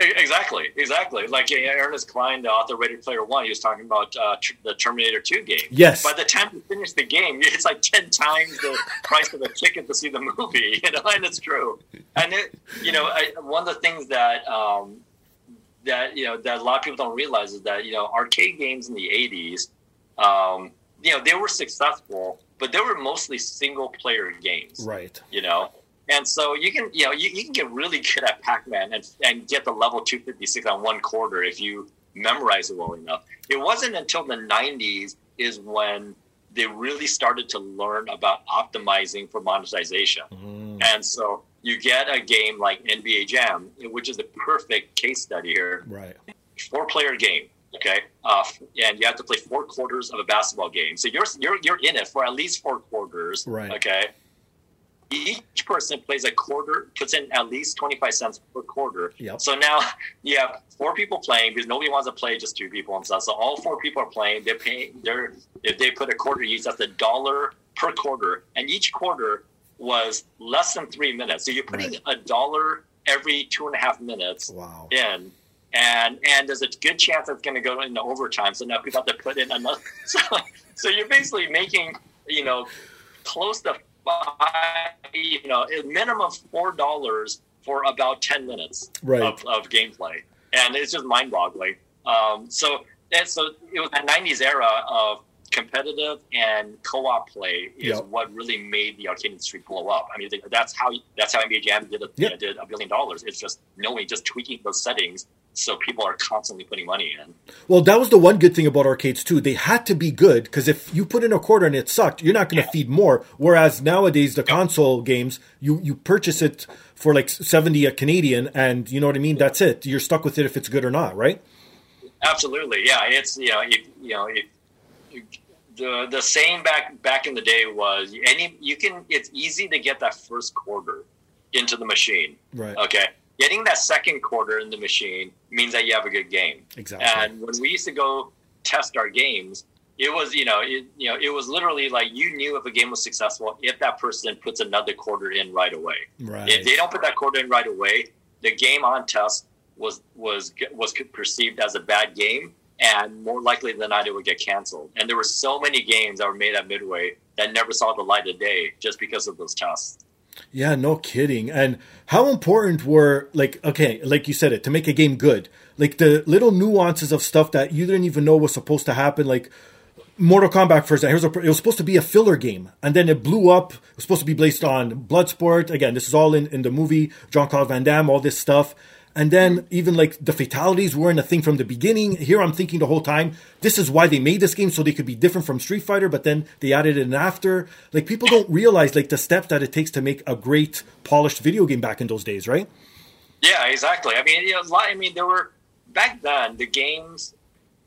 Exactly, exactly. Like Ernest Cline, the author of Ready Player One, he was talking about uh, the Terminator Two game. Yes. By the time you finish the game, it's like ten times the price of a ticket to see the movie. [laughs] You know, and it's true. And it, you know, I, one of the things that um, that you know that a lot of people don't realize is that you know arcade games in the '80s. Um, you know, they were successful, but they were mostly single player games. Right. You know, and so you can, you know, you, you can get really good at Pac Man and, and get the level 256 on one quarter if you memorize it well enough. It wasn't until the 90s is when they really started to learn about optimizing for monetization. Mm. And so you get a game like NBA Jam, which is a perfect case study here. Right. Four player game Okay, uh, and you have to play four quarters of a basketball game. So you're you're you're in it for at least four quarters. Right. Okay. Each person plays a quarter, puts in at least twenty five cents per quarter. Yep. So now [laughs] you have four people playing because nobody wants to play just two people and stuff. So all four people are playing. They're paying. They're if they put a quarter each, that's a dollar per quarter, and each quarter was less than three minutes. So you're putting right. a dollar every two and a half minutes wow. in and and there's a good chance it's going to go into overtime. So now people have to put in another. [laughs] So, so you're basically making you know close to five, you know, a minimum four dollars for about ten minutes right. of, of gameplay, and it's just mind-boggling. Um, so so it was that '90s era of competitive and co-op play is yep. what really made the arcade industry blow up. I mean, that's how that's how NBA Jam did a, yep. did a billion dollars. It's just knowing, just tweaking those settings so people are constantly putting money in. Well, that was the one good thing about arcades too. They had to be good because if you put in a quarter and it sucked, you're not going to yeah. feed more. Whereas nowadays, the console games, you you purchase it for like seventy a Canadian, and you know what I mean. That's it. You're stuck with it if it's good or not, right? Absolutely, yeah. It's you know if, you know if, the the saying back back in the day was any you can it's easy to get that first quarter into the machine. Right. Okay getting that second quarter in the machine means that you have a good game. Exactly. And when we used to go test our games, it was you know it, you know it was literally like you knew if a game was successful if that person puts another quarter in right away. Right. If they don't put that quarter in right away, the game on test was was was perceived as a bad game, and more likely than not, it would get canceled. And there were so many games that were made at Midway that never saw the light of day just because of those tests. Yeah, no kidding. And how important were like okay, like you said it to make a game good. Like the little nuances of stuff that you didn't even know was supposed to happen. Like Mortal Kombat first. Here's a, it was supposed to be a filler game, and then it blew up. It was supposed to be based on Bloodsport. Again, this is all in, in the movie. Jean-Claude Van Damme, all this stuff. And then even like the fatalities weren't a thing from the beginning. Here I'm thinking the whole time, this is why they made this game so they could be different from Street Fighter, but then they added it in after. Like people don't realize like the steps that it takes to make a great polished video game back in those days, right? Yeah, exactly. I mean, you know, I mean, there were back then the games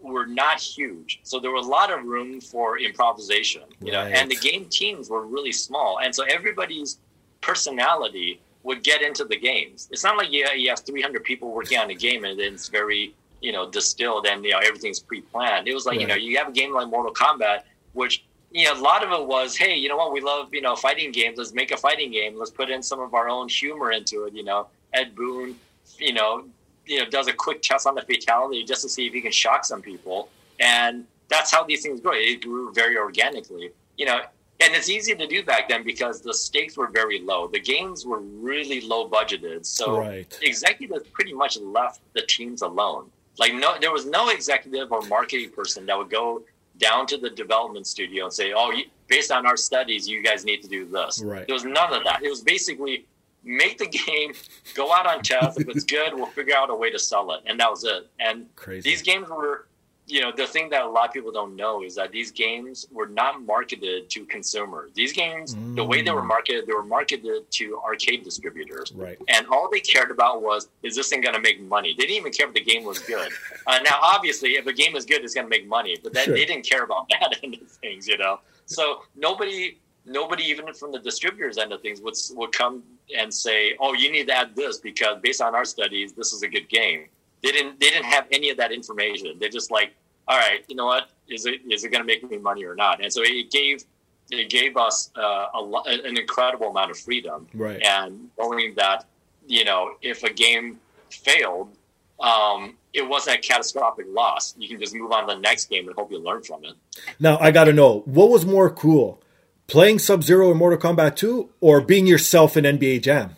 were not huge, so there was a lot of room for improvisation. You right. know, and the game teams were really small, and so everybody's personality would get into the games. It's not like you, you have 300 people working on a game and then it's very, you know, distilled and, you know, everything's pre-planned. It was like, right. you know, you have a game like Mortal Kombat, which, you know, a lot of it was, hey, you know what, we love, you know, fighting games. Let's make a fighting game. Let's put in some of our own humor into it. You know, Ed Boon, you know, you know, does a quick test on the fatality just to see if he can shock some people. And that's how these things grow. It grew very organically. You know, and it's easy to do back then because the stakes were very low. The games were really low budgeted, so right. executives pretty much left the teams alone. Like no, there was no executive or marketing person that would go down to the development studio and say, "Oh, based on our studies, you guys need to do this." Right. There was none of that. It was basically make the game, go out on test. if it's good, we'll figure out a way to sell it, and that was it. And Crazy. these games were you know the thing that a lot of people don't know is that these games were not marketed to consumers these games mm. the way they were mm. marketed they were marketed to arcade distributors right and all they cared about was is this thing going to make money they didn't even care if the game was good uh, now obviously if a game is good it's going to make money but then sure. they didn't care about [laughs] that end of things you know so nobody nobody even from the distributors end of things would would come and say oh you need to add this because based on our studies this is a good game they didn't they didn't have any of that information. They just like, all right, you know what? Is it is it going to make me money or not? And so it gave it gave us uh, a, an incredible amount of freedom. Right. And knowing that you know if a game failed, um, it wasn't a catastrophic loss. You can just move on to the next game and hope you learn from it. Now I got to know what was more cool, playing Sub Zero in Mortal Kombat 2 or being yourself in NBA Jam.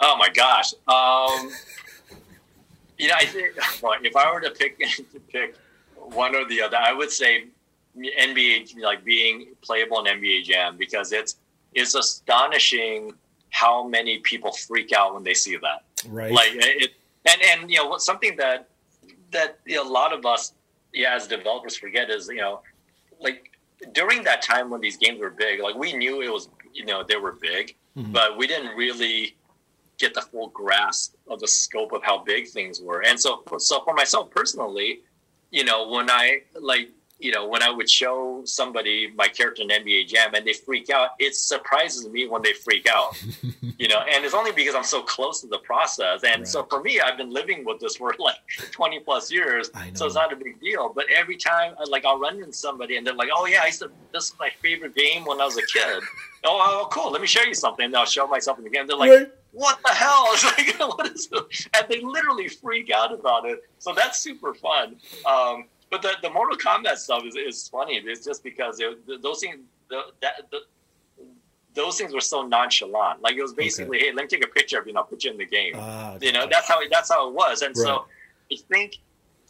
Oh my gosh. Um, [laughs] you know, I think [laughs] well, if I were to pick [laughs] to pick one or the other, I would say NBA like being playable in NBA Jam because it's it's astonishing how many people freak out when they see that. Right. Like it, and and you know something that that you know, a lot of us yeah as developers forget is you know like during that time when these games were big, like we knew it was you know they were big, mm-hmm. but we didn't really get the full grasp of the scope of how big things were. And so, so for myself personally, you know, when I like, you know, when I would show somebody my character in NBA Jam and they freak out, it surprises me when they freak out, [laughs] you know, and it's only because I'm so close to the process. And right. so for me, I've been living with this for like 20 plus years, so it's not a big deal. But every time, like, I'll run into somebody and they're like, "Oh yeah, I used to. This is my favorite game when I was a kid." [laughs] oh, oh, cool. Let me show you something. And I'll show myself in the game. They're like. Right what the hell? [laughs] It's like, what is this? And they literally freak out about it. So that's super fun. Um, but the, the Mortal Kombat stuff is, is funny. It's just because it, those things, the, that, the, those things were so nonchalant. Like it was basically, okay. hey, let me take a picture of you, and I'll put you in the game. Ah, you know, that's how that's how it was. And right. so I think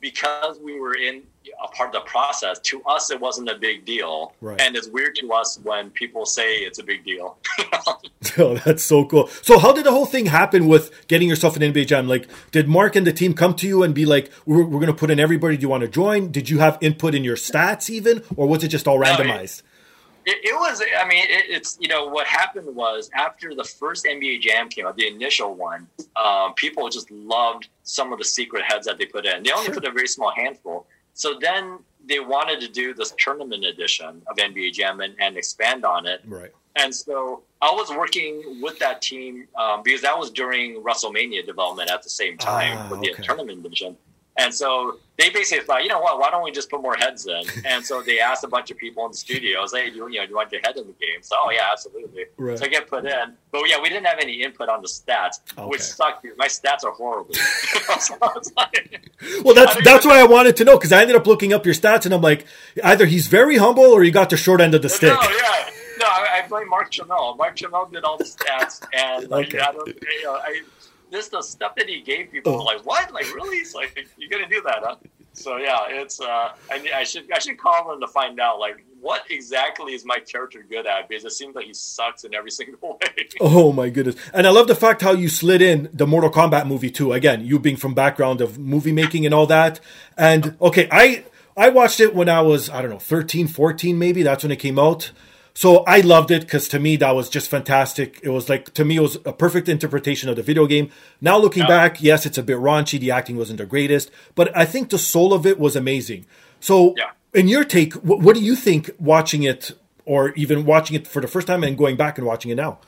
because we were in a part of the process, to us it wasn't a big deal, right. and it's weird to us when people say it's a big deal. [laughs] oh, [laughs] that's so cool. So, how did the whole thing happen with getting yourself an NBA Jam? Like, did Mark and the team come to you and be like, "We're, we're going to put in everybody. Do you want to join?" Did you have input in your stats even, or was it just all randomized? No, it, it, it, was. I mean, it, it's you know what happened was after the first NBA Jam came out, the initial one, um, people just loved some of the secret heads that they put in. They only sure. put a very small handful. So then they wanted to do this tournament edition of NBA Jam and, and expand on it. Right. And so I was working with that team um, because that was during WrestleMania development at the same time ah, with the okay. tournament edition. And so they basically thought, you know what, why don't we just put more heads in? [laughs] And so they asked a bunch of people in the studios, hey, do you, you know, do you want your head in the game? So, oh, yeah, absolutely. Right. So I get put in. But yeah, we didn't have any input on the stats, okay. which sucked. My stats are horrible. so [laughs] like, [laughs] well, that's that's what I wanted to know because I ended up looking up your stats and I'm like, either he's very humble or you got the short end of the stick. No, yeah. No, I, I blame Mark Turmell. Mark Turmell did all the stats. And like, okay. I, don't, you know, I, this the stuff that he gave people. Oh. Like what? Like really? It's like you're gonna do that, huh? So yeah, it's uh, I, I should I should call him to find out like what exactly is my character good at because it seems like he sucks in every [laughs] single way. Oh my goodness! And I love the fact how you slid in the Mortal Kombat movie too. Again, you being from background of movie making and all that. And okay, I I watched it when I was I don't know 13, 14 maybe. That's when it came out. So I loved it because to me that was just fantastic. It was like to me it was a perfect interpretation of the video game. Now looking yeah. back, yes, it's a bit raunchy. The acting wasn't the greatest, but I think the soul of it was amazing. So, yeah. in your take, what, what do you think watching it, or even watching it for the first time and going back and watching it now?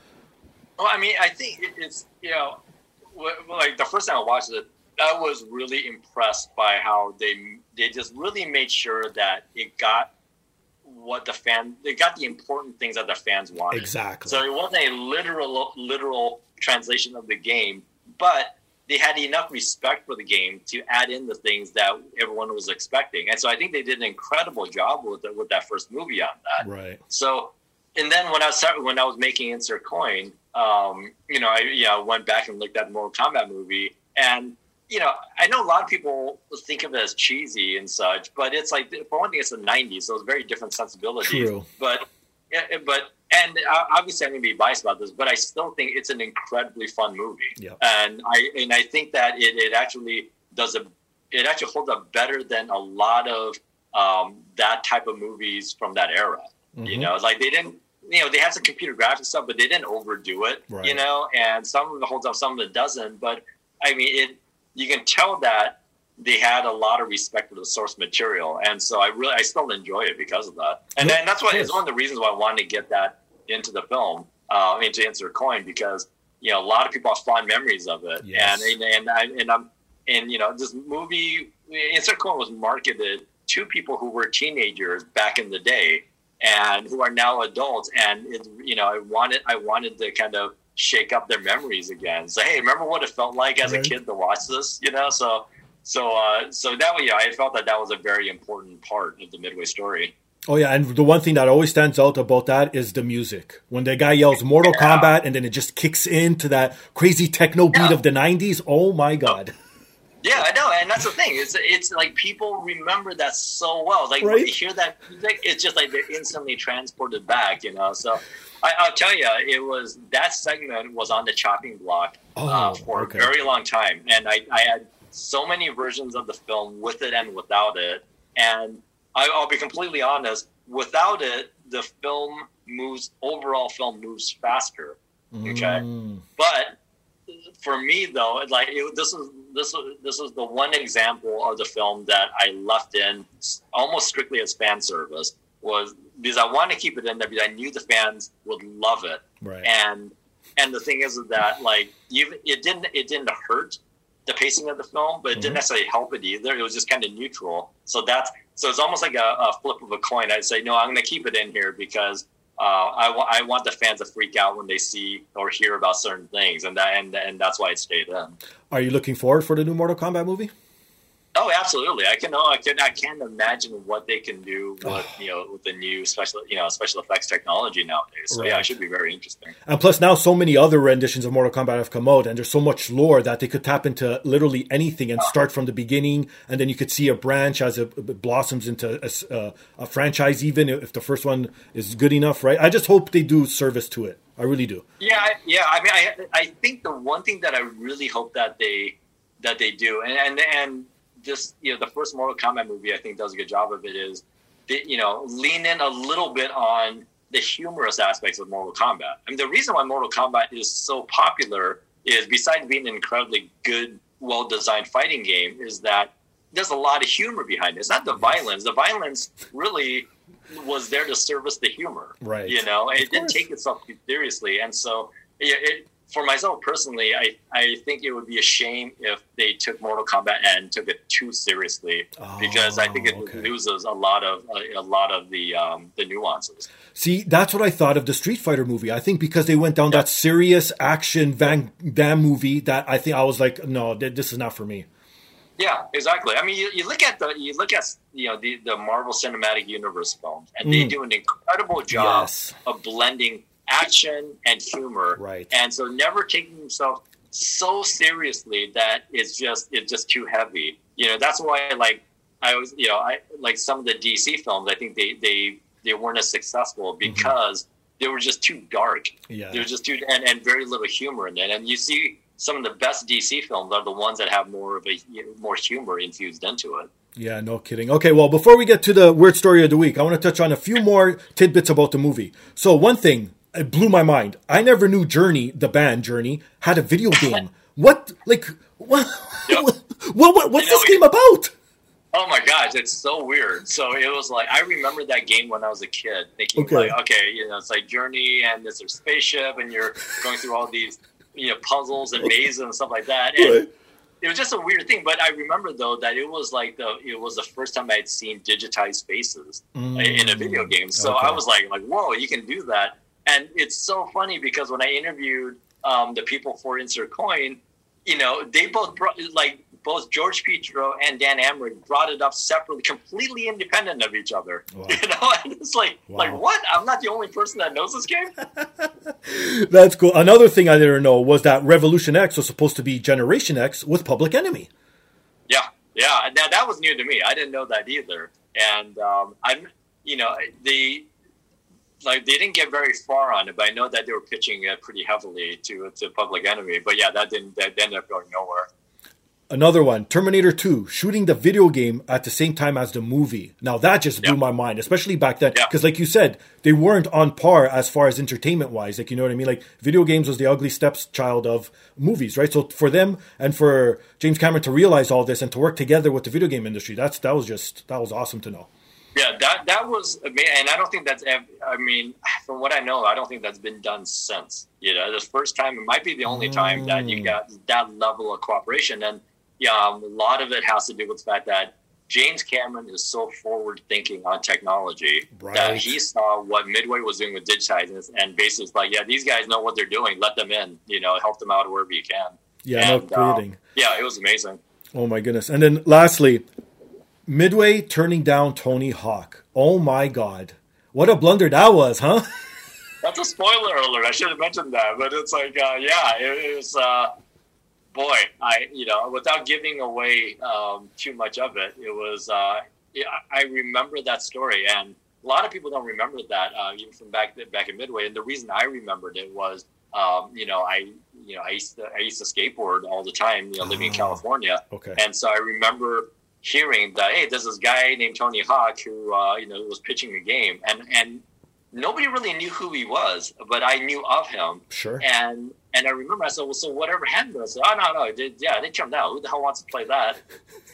Well, I mean, I think it's you know, like the first time I watched it, I was really impressed by how they they just really made sure that it got what the fan they got the important things that the fans wanted. Exactly. So it wasn't a literal literal translation of the game, but they had enough respect for the game to add in the things that everyone was expecting. And so I think they did an incredible job with it, with that first movie on that. Right. So and then when I was when I was making Insert Coin, um, you know, I you know, went back and looked at the Mortal Kombat movie and you know, I know a lot of people think of it as cheesy and such, but it's like for one thing, it's the '90s, so it's very different sensibilities. True. But, but, and obviously I'm going to be biased about this, but I still think it's an incredibly fun movie. Yeah. And I and I think that it, it actually does a it actually holds up better than a lot of um, that type of movies from that era. Mm-hmm. You know, like they didn't you know, they had some computer graphics stuff, but they didn't overdo it, right. you know, and some of it holds up, some of it doesn't. But I mean, it, you can tell that they had a lot of respect for the source material, and so I really I still enjoy it because of that. And then that's why it's one of the reasons why I wanted to get that into the film, uh, into Insert Coin, because you know a lot of people have fond memories of it, yes. and and and, and I'm and you know this movie Insert Coin was marketed to people who were teenagers back in the day and who are now adults, and it, you know I wanted I wanted to kind of shake up their memories again. Say, hey, remember what it felt like as right. a kid to watch this? You know, so so uh, so that way, yeah, I felt that that was a very important part of the Midway story. Oh yeah, and the one thing that always stands out about that is the music. When the guy yells "Mortal yeah. Kombat" and then it just kicks into that crazy techno beat yeah. of the '90s. Oh my god! Yeah, I know, and that's the thing. It's it's like people remember that so well. Like right? when you hear that music, it's just like they're instantly transported back. You know, so I, will tell you, it was that segment was on the chopping block oh, uh, for okay. a very long time, and I, I, had so many versions of the film with it and without it. And I, will be completely honest, without it, the film moves overall film moves faster. Okay, mm. but for me though, like it, this is this is this is the one example of the film that I left in almost strictly as fan service was because I wanted to keep it in there because I knew the fans would love it. Right. And and the thing is that like you it didn't it didn't hurt the pacing of the film, but it mm-hmm. didn't necessarily help it either. It was just kind of neutral. So that's so it's almost like a, a flip of a coin. I'd say no, I'm going to keep it in here because uh, I, w- I want the fans to freak out when they see or hear about certain things, and that and and that's why it stayed in. Are you looking forward for the new Mortal Kombat movie? Oh, absolutely! I can. Oh, I can. I can't imagine what they can do with you know with the new special you know special effects technology nowadays. So right. yeah, it should be very interesting. And plus, now so many other renditions of Mortal Kombat have come out, and there's so much lore that they could tap into literally anything and start from the beginning, and then you could see a branch as it blossoms into a, uh, a franchise, even if the first one is good enough. Right? I just hope they do service to it. I really do. Yeah, yeah. I mean, I I think the one thing that I really hope that they that they do, and and and just you know the first Mortal Kombat movie I think does a good job of it is you know lean in a little bit on the humorous aspects of Mortal Kombat. I mean the reason why Mortal Kombat is so popular is besides being an incredibly good, well designed fighting game, is that there's a lot of humor behind it. It's not the violence. The violence really was there to service the humor. Right. You know, it didn't take itself too seriously. And so it, it for myself personally, I, I think it would be a shame if they took Mortal Kombat and took it too seriously oh, because I think it okay. loses a lot of a, a lot of the um, the nuances. See, that's what I thought of the Street Fighter movie. I think because they went down that serious action Van Damme movie, that I think I was like, no, this is not for me. Yeah, exactly. I mean, you, you look at the you look at you know the the Marvel Cinematic Universe films, and mm. they do an incredible job yes. of blending action and humor. Right. And so never taking himself so seriously that it's just it's just too heavy. You know, that's why like I was, you know, I like some of the DC films. I think they they they weren't as successful because mm-hmm. they were just too dark. Yeah, they were just too and, and very little humor in it. And you see, some of the best DC films are the ones that have more of a more humor infused into it. Yeah, no kidding. Okay, well, before we get to the weird story of the week, I want to touch on a few more tidbits about the movie. So, one thing it blew my mind. I never knew Journey, the band Journey, had a video [laughs] game. what, like, what, yep. [laughs] what, what, what's this game about? Oh my gosh, it's so weird. So it was like I remember that game when I was a kid, thinking okay. like, okay, you know, it's like Journey and there's a spaceship, and you're going through all these, you know, puzzles and mazes and stuff like that. And right. it was just a weird thing. But I remember though that it was like the it was the first time I'd seen digitized faces mm. in a video game. So okay. I was like, like, whoa, you can do that. And it's so funny because when I interviewed um, the people for Insert Coin, you know, they both brought like both George Petro and Dan Amrich brought it up separately, completely independent of each other. Wow. [laughs] You know, [laughs] and it's like, wow. like what? I'm not the only person that knows this game. [laughs] That's cool. Another thing I didn't know was that Revolution X was supposed to be Generation X with Public Enemy. Yeah, yeah. Now that was new to me. I didn't know that either. And um, I'm, you know, the like they didn't get very far on it, but I know that they were pitching it pretty heavily to to Public Enemy. But yeah, that didn't that ended up going nowhere. Another one, Terminator 2, shooting the video game at the same time as the movie. Now that just blew my mind, especially back then, because like you said, they weren't on par as far as entertainment wise. Like you know what I mean? Like video games was the ugly stepchild of movies, right? So for them and for James Cameron to realize all this and to work together with the video game industry, that's that was just that was awesome to know. Yeah, that that was, amazing, and I don't think that's. I mean, from what I know, I don't think that's been done since. You know, the first time, it might be the only time that you mm. got that level of cooperation, and yeah, um, a lot of it has to do with the fact that James Cameron is so forward thinking on technology right. that he saw what Midway was doing with digitizing and basically like, yeah, these guys know what they're doing. Let them in. You know, help them out wherever you can. Yeah, and, no creating. Um, yeah, it was amazing. Oh my goodness! And then lastly, Midway turning down Tony Hawk. Oh my God. What a blunder that was, huh? [laughs] That's a spoiler alert. I should have mentioned that. But it's like, uh, yeah, it, it was, uh, boy, I, you know, without giving away um, too much of it, it was, uh, yeah, I remember that story. And a lot of people don't remember that, uh, even from back, back in Midway. And the reason I remembered it was, um, you know, I, you know, I used to, I used to skateboard all the time, you know, living in ah, California. Okay. And so I remember hearing that hey, there's this guy named Tony Hawk who uh, you know was pitching a game, and and nobody really knew who he was, but I knew of him. Sure. And and I remember I said, well, so whatever happened? I said, oh no, no, they, yeah, they jumped out. Who the hell wants to play that?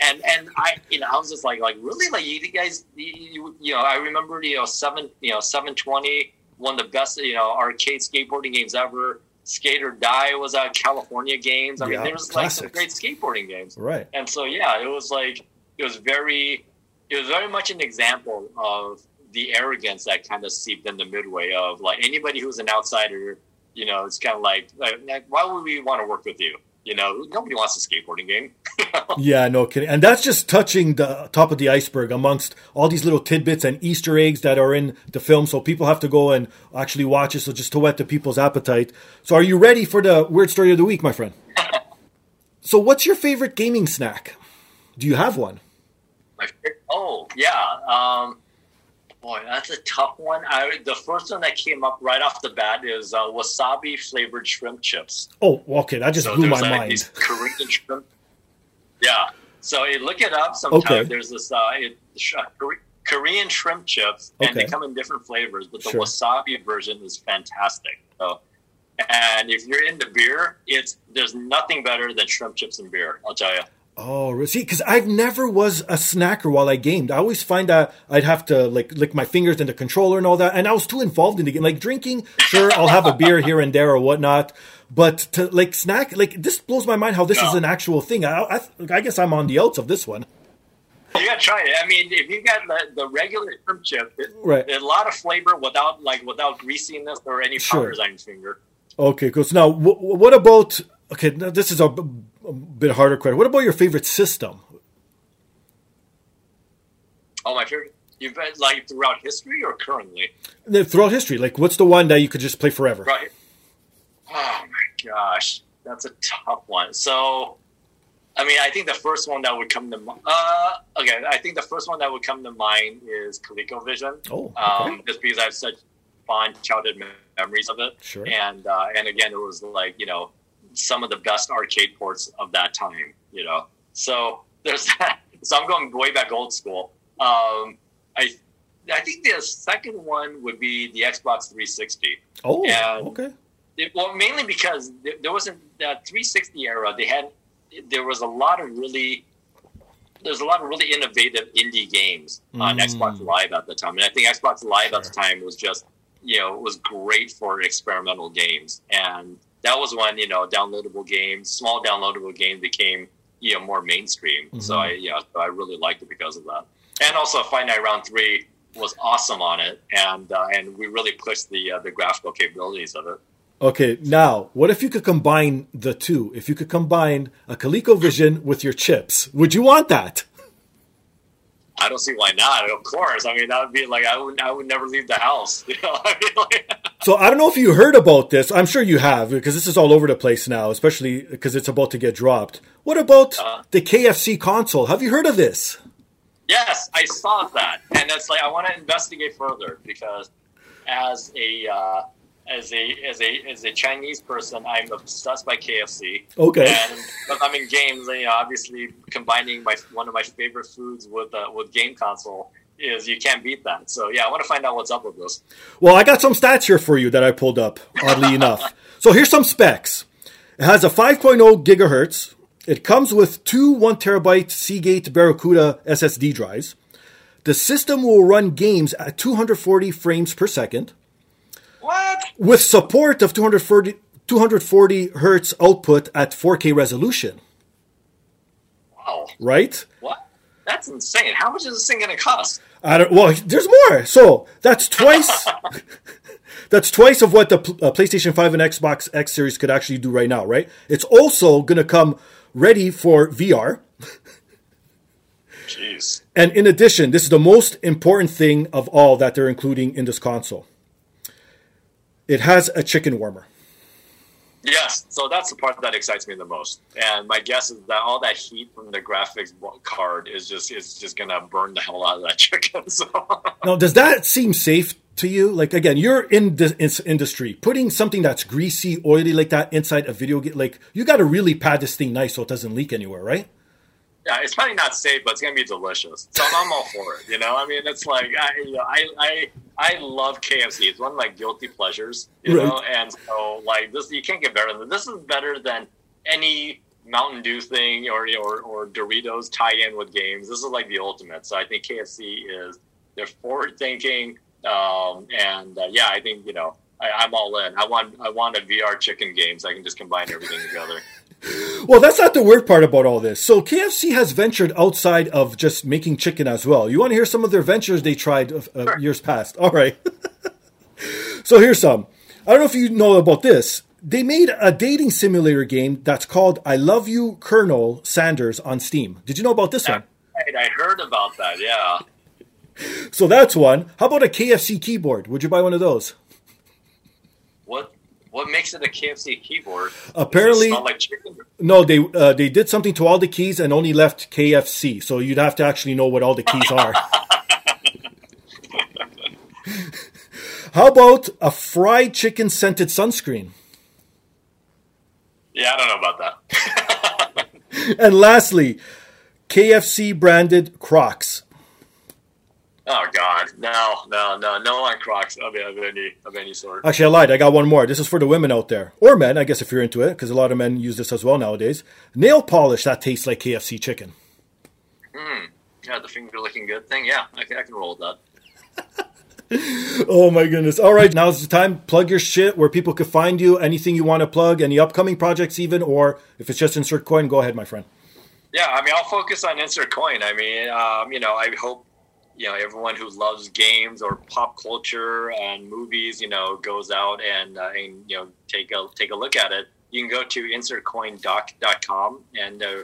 and and I, you know, I was just like, like really, like you guys, you, you know, I remember, you know, seven, you know, seven twenty, one of the best, you know, arcade skateboarding games ever. Skate or Die was at California Games. I yeah, mean, there was like some great skateboarding games. Right. And so yeah, it was like it was very it was very much an example of the arrogance that kind of seeped in the midway of like anybody who's an outsider, you know, it's kind of like, like why would we want to work with you? You know, nobody wants a skateboarding game. [laughs] yeah, no kidding. And that's just touching the top of the iceberg amongst all these little tidbits and Easter eggs that are in the film. So people have to go and actually watch it. So just to whet the people's appetite. So are you ready for the weird story of the week, my friend? [laughs] so what's your favorite gaming snack? Do you have one? oh yeah, um, boy, that's a tough one. I the first one that came up right off the bat is uh, wasabi flavored shrimp chips. Oh, okay, that just so blew my like mind. Korean [laughs] shrimp. Yeah, so you look it up. Sometime okay. there's this uh, it, uh, Korean shrimp chips, and okay. they come in different flavors, but the sure. wasabi version is fantastic. So. And if you're into beer, it's there's nothing better than shrimp chips and beer. I'll tell you. Oh, see, because I've never was a snacker while I gamed. I always find that I'd have to like lick my fingers in the controller and all that, and I was too involved in the game. Like drinking, sure, I'll have a beer here and there or whatnot, but to like snack, like this blows my mind how this no. is an actual thing. I, I, I, guess I'm on the outs of this one. You gotta try it. I mean, if you got the, the regular shrimp chip, it, right, a lot of flavor without like without greasiness or any powders sure. on your finger. Okay, cool. So now, w- what about? Okay, now this is a a bit harder question. What about your favorite system? Oh, my favorite. You've been like throughout history or currently? Throughout history, like what's the one that you could just play forever? Right. Oh my gosh, that's a tough one. So, I mean, I think the first one that would come to mind. Uh, okay, I think the first one that would come to mind is ColecoVision. Oh, okay. um, just because I have such fond childhood memories of it. Sure. And uh, and again, it was like you know some of the best arcade ports of that time. You know, so there's that. [laughs] So I'm going way back old school. Um, I I think the second one would be the Xbox 360. Oh, And- okay. It, well, mainly because there, wasn't that 360 era. They had there was a lot of really there's a lot of really innovative indie games on Mm. Xbox Live at the time, and I think Xbox Live at the time was just you know it was great for experimental games, and that was when you know downloadable games, small downloadable games became you know more mainstream. So Mhm. I yeah, so I really liked it because of that, and also Fight Night Round Three was awesome on it, and uh, and we really pushed the uh, the graphical capabilities of it. Okay, now what if you could combine the two? If you could combine a ColecoVision with your chips, would you want that? I don't see why not. Of course, I mean that would be like I would I would never leave the house. [laughs] You know, I mean, like, So I don't know if you heard about this. I'm sure you have because this is all over the place now, especially because it's about to get dropped. What about Uh. the KFC console? Have you heard of this? yes, I saw that, and that's like I want to investigate further because as a uh, as a as a as a Chinese person, I'm obsessed by KFC. Okay. And because I'm in games, you know, obviously combining my one of my favorite foods with uh, with game console is you can't beat that. So yeah, I want to find out what's up with this. Well, I got some stats here for you that I pulled up, oddly [laughs] enough. So here's some specs. It has a 5.0 gigahertz. It comes with two 1 terabyte Seagate Barracuda SSD drives. The system will run games at 240 frames per second What? with support of 240, 240 hertz output at 4K resolution, Wow. right? What? That's insane. How much is this thing going to cost? I don't. Well, there's more. So that's twice. [laughs] that's twice of what the uh, PlayStation Five and Xbox X Series could actually do right now. Right? It's also going to come ready for VR. Jeez. And in addition, this is the most important thing of all that they're including in this console. It has a chicken warmer. Yes, so that's the part that excites me the most. And my guess is that all that heat from the graphics card is just is just gonna burn the hell out of that [laughs] chicken. So Now, does that seem safe to you? Like, again, you're in this industry. Putting something that's greasy, oily like that inside a video game, like, you got to really pad this thing nice so it doesn't leak anywhere, right? Yeah, it's probably not safe, but it's gonna be delicious. So I'm, all for it. You know, I mean, it's like I, you know, I, I, I love KFC. It's one of my guilty pleasures. You Right. know, and so like this, you can't get better than this. Is better than any Mountain Dew thing or or, or Doritos tie in with games. This is like the ultimate. So I think KFC is they're forward thinking, um, and uh, yeah, I think you know. I, I'm all in. I want I want a VR chicken game so I can just combine everything together. [laughs] Well, that's not the weird part about all this. So KFC has ventured outside of just making chicken as well. You want to hear some of their ventures they tried uh, uh, Sure. years past? All right. [laughs] so here's some. I don't know if you know about this. They made a dating simulator game that's called "I Love You, Colonel Sanders" on Steam. Did you know about this one? Right, I heard about that. Yeah. [laughs] So that's one. How about a KFC keyboard? Would you buy one of those? What makes it a KFC keyboard? Apparently- like chicken. No, they uh, they did something to all the keys and only left KFC. So you'd have to actually know what all the keys are. [laughs] How about a fried chicken scented sunscreen? Yeah, I don't know about that. [laughs] And lastly, KFC branded Crocs. Oh God, no, no, no, no on Crocs of, of any of any sort. Actually, I lied. I got one more. This is for the women out there, or men, I guess, if you're into it, because a lot of men use this as well nowadays. Nail polish that tastes like KFC chicken. Hmm. Yeah, the finger looking good thing. Yeah, I can, I can roll with that. [laughs] Oh my goodness. All right, now's the time. Plug your shit where people can find you. Anything you want to plug, any upcoming projects, even, or if it's just insert coin, go ahead, my friend. Yeah, I mean, I'll focus on insert coin. I mean, um, you know, I hope you know everyone who loves games or pop culture and movies, you know, goes out and uh, and you know take a take a look at it. You can go to insertcoindoc.com and uh,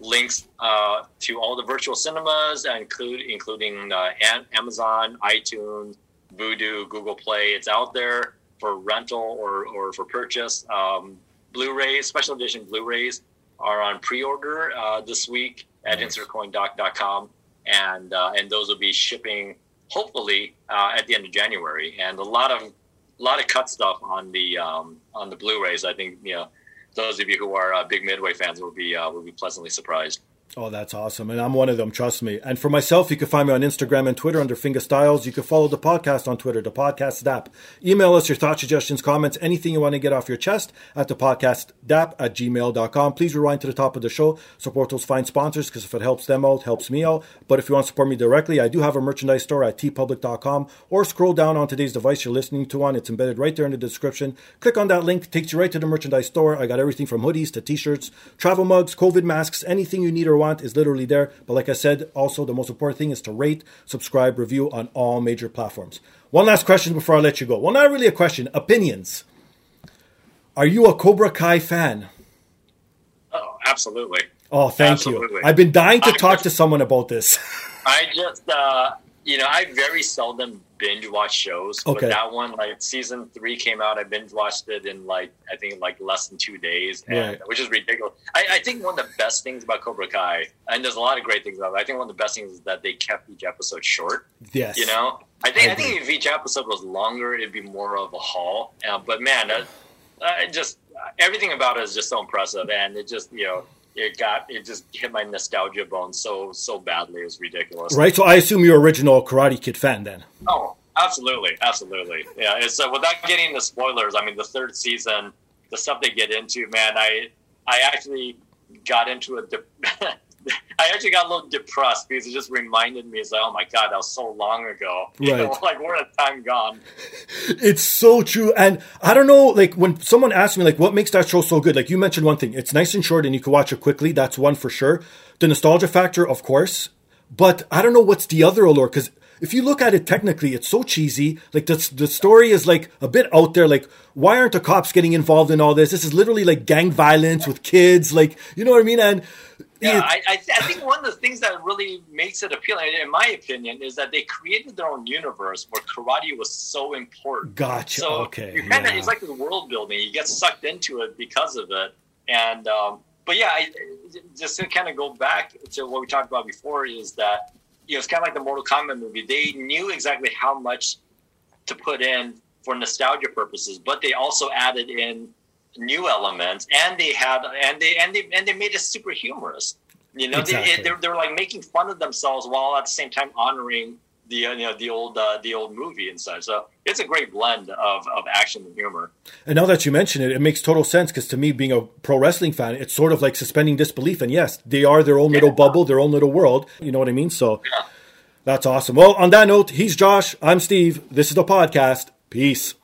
links uh, to all the virtual cinemas, include including uh, Amazon, iTunes, Vudu, Google Play. It's out there for rental or or for purchase. Um, Blu-rays, special edition Blu-rays are on pre-order uh, this week at nice. insertcoindoc.com, and uh, and those will be shipping hopefully uh, at the end of January. And a lot of a lot of cut stuff on the um, on the Blu-rays. I think you know those of you who are uh, big Midway fans will be uh, will be pleasantly surprised. Oh, that's awesome. And I'm one of them, trust me. And for myself, you can find me on Instagram and Twitter under Finger Styles. You can follow the podcast on Twitter, the podcast DAP. Email us your thoughts, suggestions, comments, anything you want to get off your chest at the podcast DAP at gmail.com. Please rewind to the top of the show. Support those fine sponsors because if it helps them out, helps me out. But if you want to support me directly, I do have a merchandise store at teepublic.com or scroll down on today's device you're listening to on. It's embedded right there in the description. Click on that link, takes you right to the merchandise store. I got everything from hoodies to t shirts, travel mugs, COVID masks, anything you need or want want is literally there. But like I said, also the most important thing is to rate, subscribe, review on all major platforms. One last question before I let you go. Well, not really a question, opinions. Are you a Cobra Kai fan? Oh, absolutely. Oh, thank absolutely. you. I've been dying to I talk just, to someone about this. I just, uh, you know, I very seldom binge watch shows. Okay. But that one, like season three came out, I binge watched it in like I think like less than two days, and, right. which is ridiculous. I, I, think one of the best things about Cobra Kai, and there's a lot of great things about it. I think one of the best things is that they kept each episode short. Yes, you know, I think I, I think if each episode was longer, it'd be more of a haul. Uh, but man, uh, just everything about it is just so impressive, and it just you know it got it just hit my nostalgia bone so so badly. It was ridiculous. Right. So I assume you're original Karate Kid fan then. Oh, absolutely, absolutely. Yeah. So without getting the spoilers, I mean, the third season, the stuff they get into, man, I I actually got into a. [laughs] [laughs] I actually got a little depressed because it just reminded me, it's like, oh my god, that was so long ago. [laughs] You right. know, like where the time gone? [laughs] It's so true, and I don't know, like when someone asks me, like, what makes that show so good? Like you mentioned one thing, it's nice and short, and you can watch it quickly. That's one for sure. The nostalgia factor, of course, but I don't know what's the other allure because if you look at it technically, it's so cheesy. Like the the story is like a bit out there. Like why aren't the cops getting involved in all this? This is literally like gang violence with kids. Like you know what I mean? And yeah, I, I, I, think one of the things that really makes it appealing, in my opinion, is that they created their own universe where karate was so important. Gotcha. So okay. You kind of yeah. it's like the world building. You get sucked into it because of it, and um, but yeah, I, just to kind of go back to what we talked about before is that you know it's kind of like the Mortal Kombat movie. They knew exactly how much to put in for nostalgia purposes, but they also added in new elements, and they had and they and they and they made it super humorous. You know, exactly. they, they, were like making fun of themselves while at the same time honoring the uh, you know the old uh, the old movie and such. So it's a great blend of, of action and humor. And now that you mention it, it makes total sense because to me, being a pro wrestling fan, it's sort of like suspending disbelief. And yes, they are their own yeah. little bubble, their own little world. You know what I mean? So yeah. that's awesome. Well, on that note, he's Josh. I'm Steve. This is the podcast. Peace.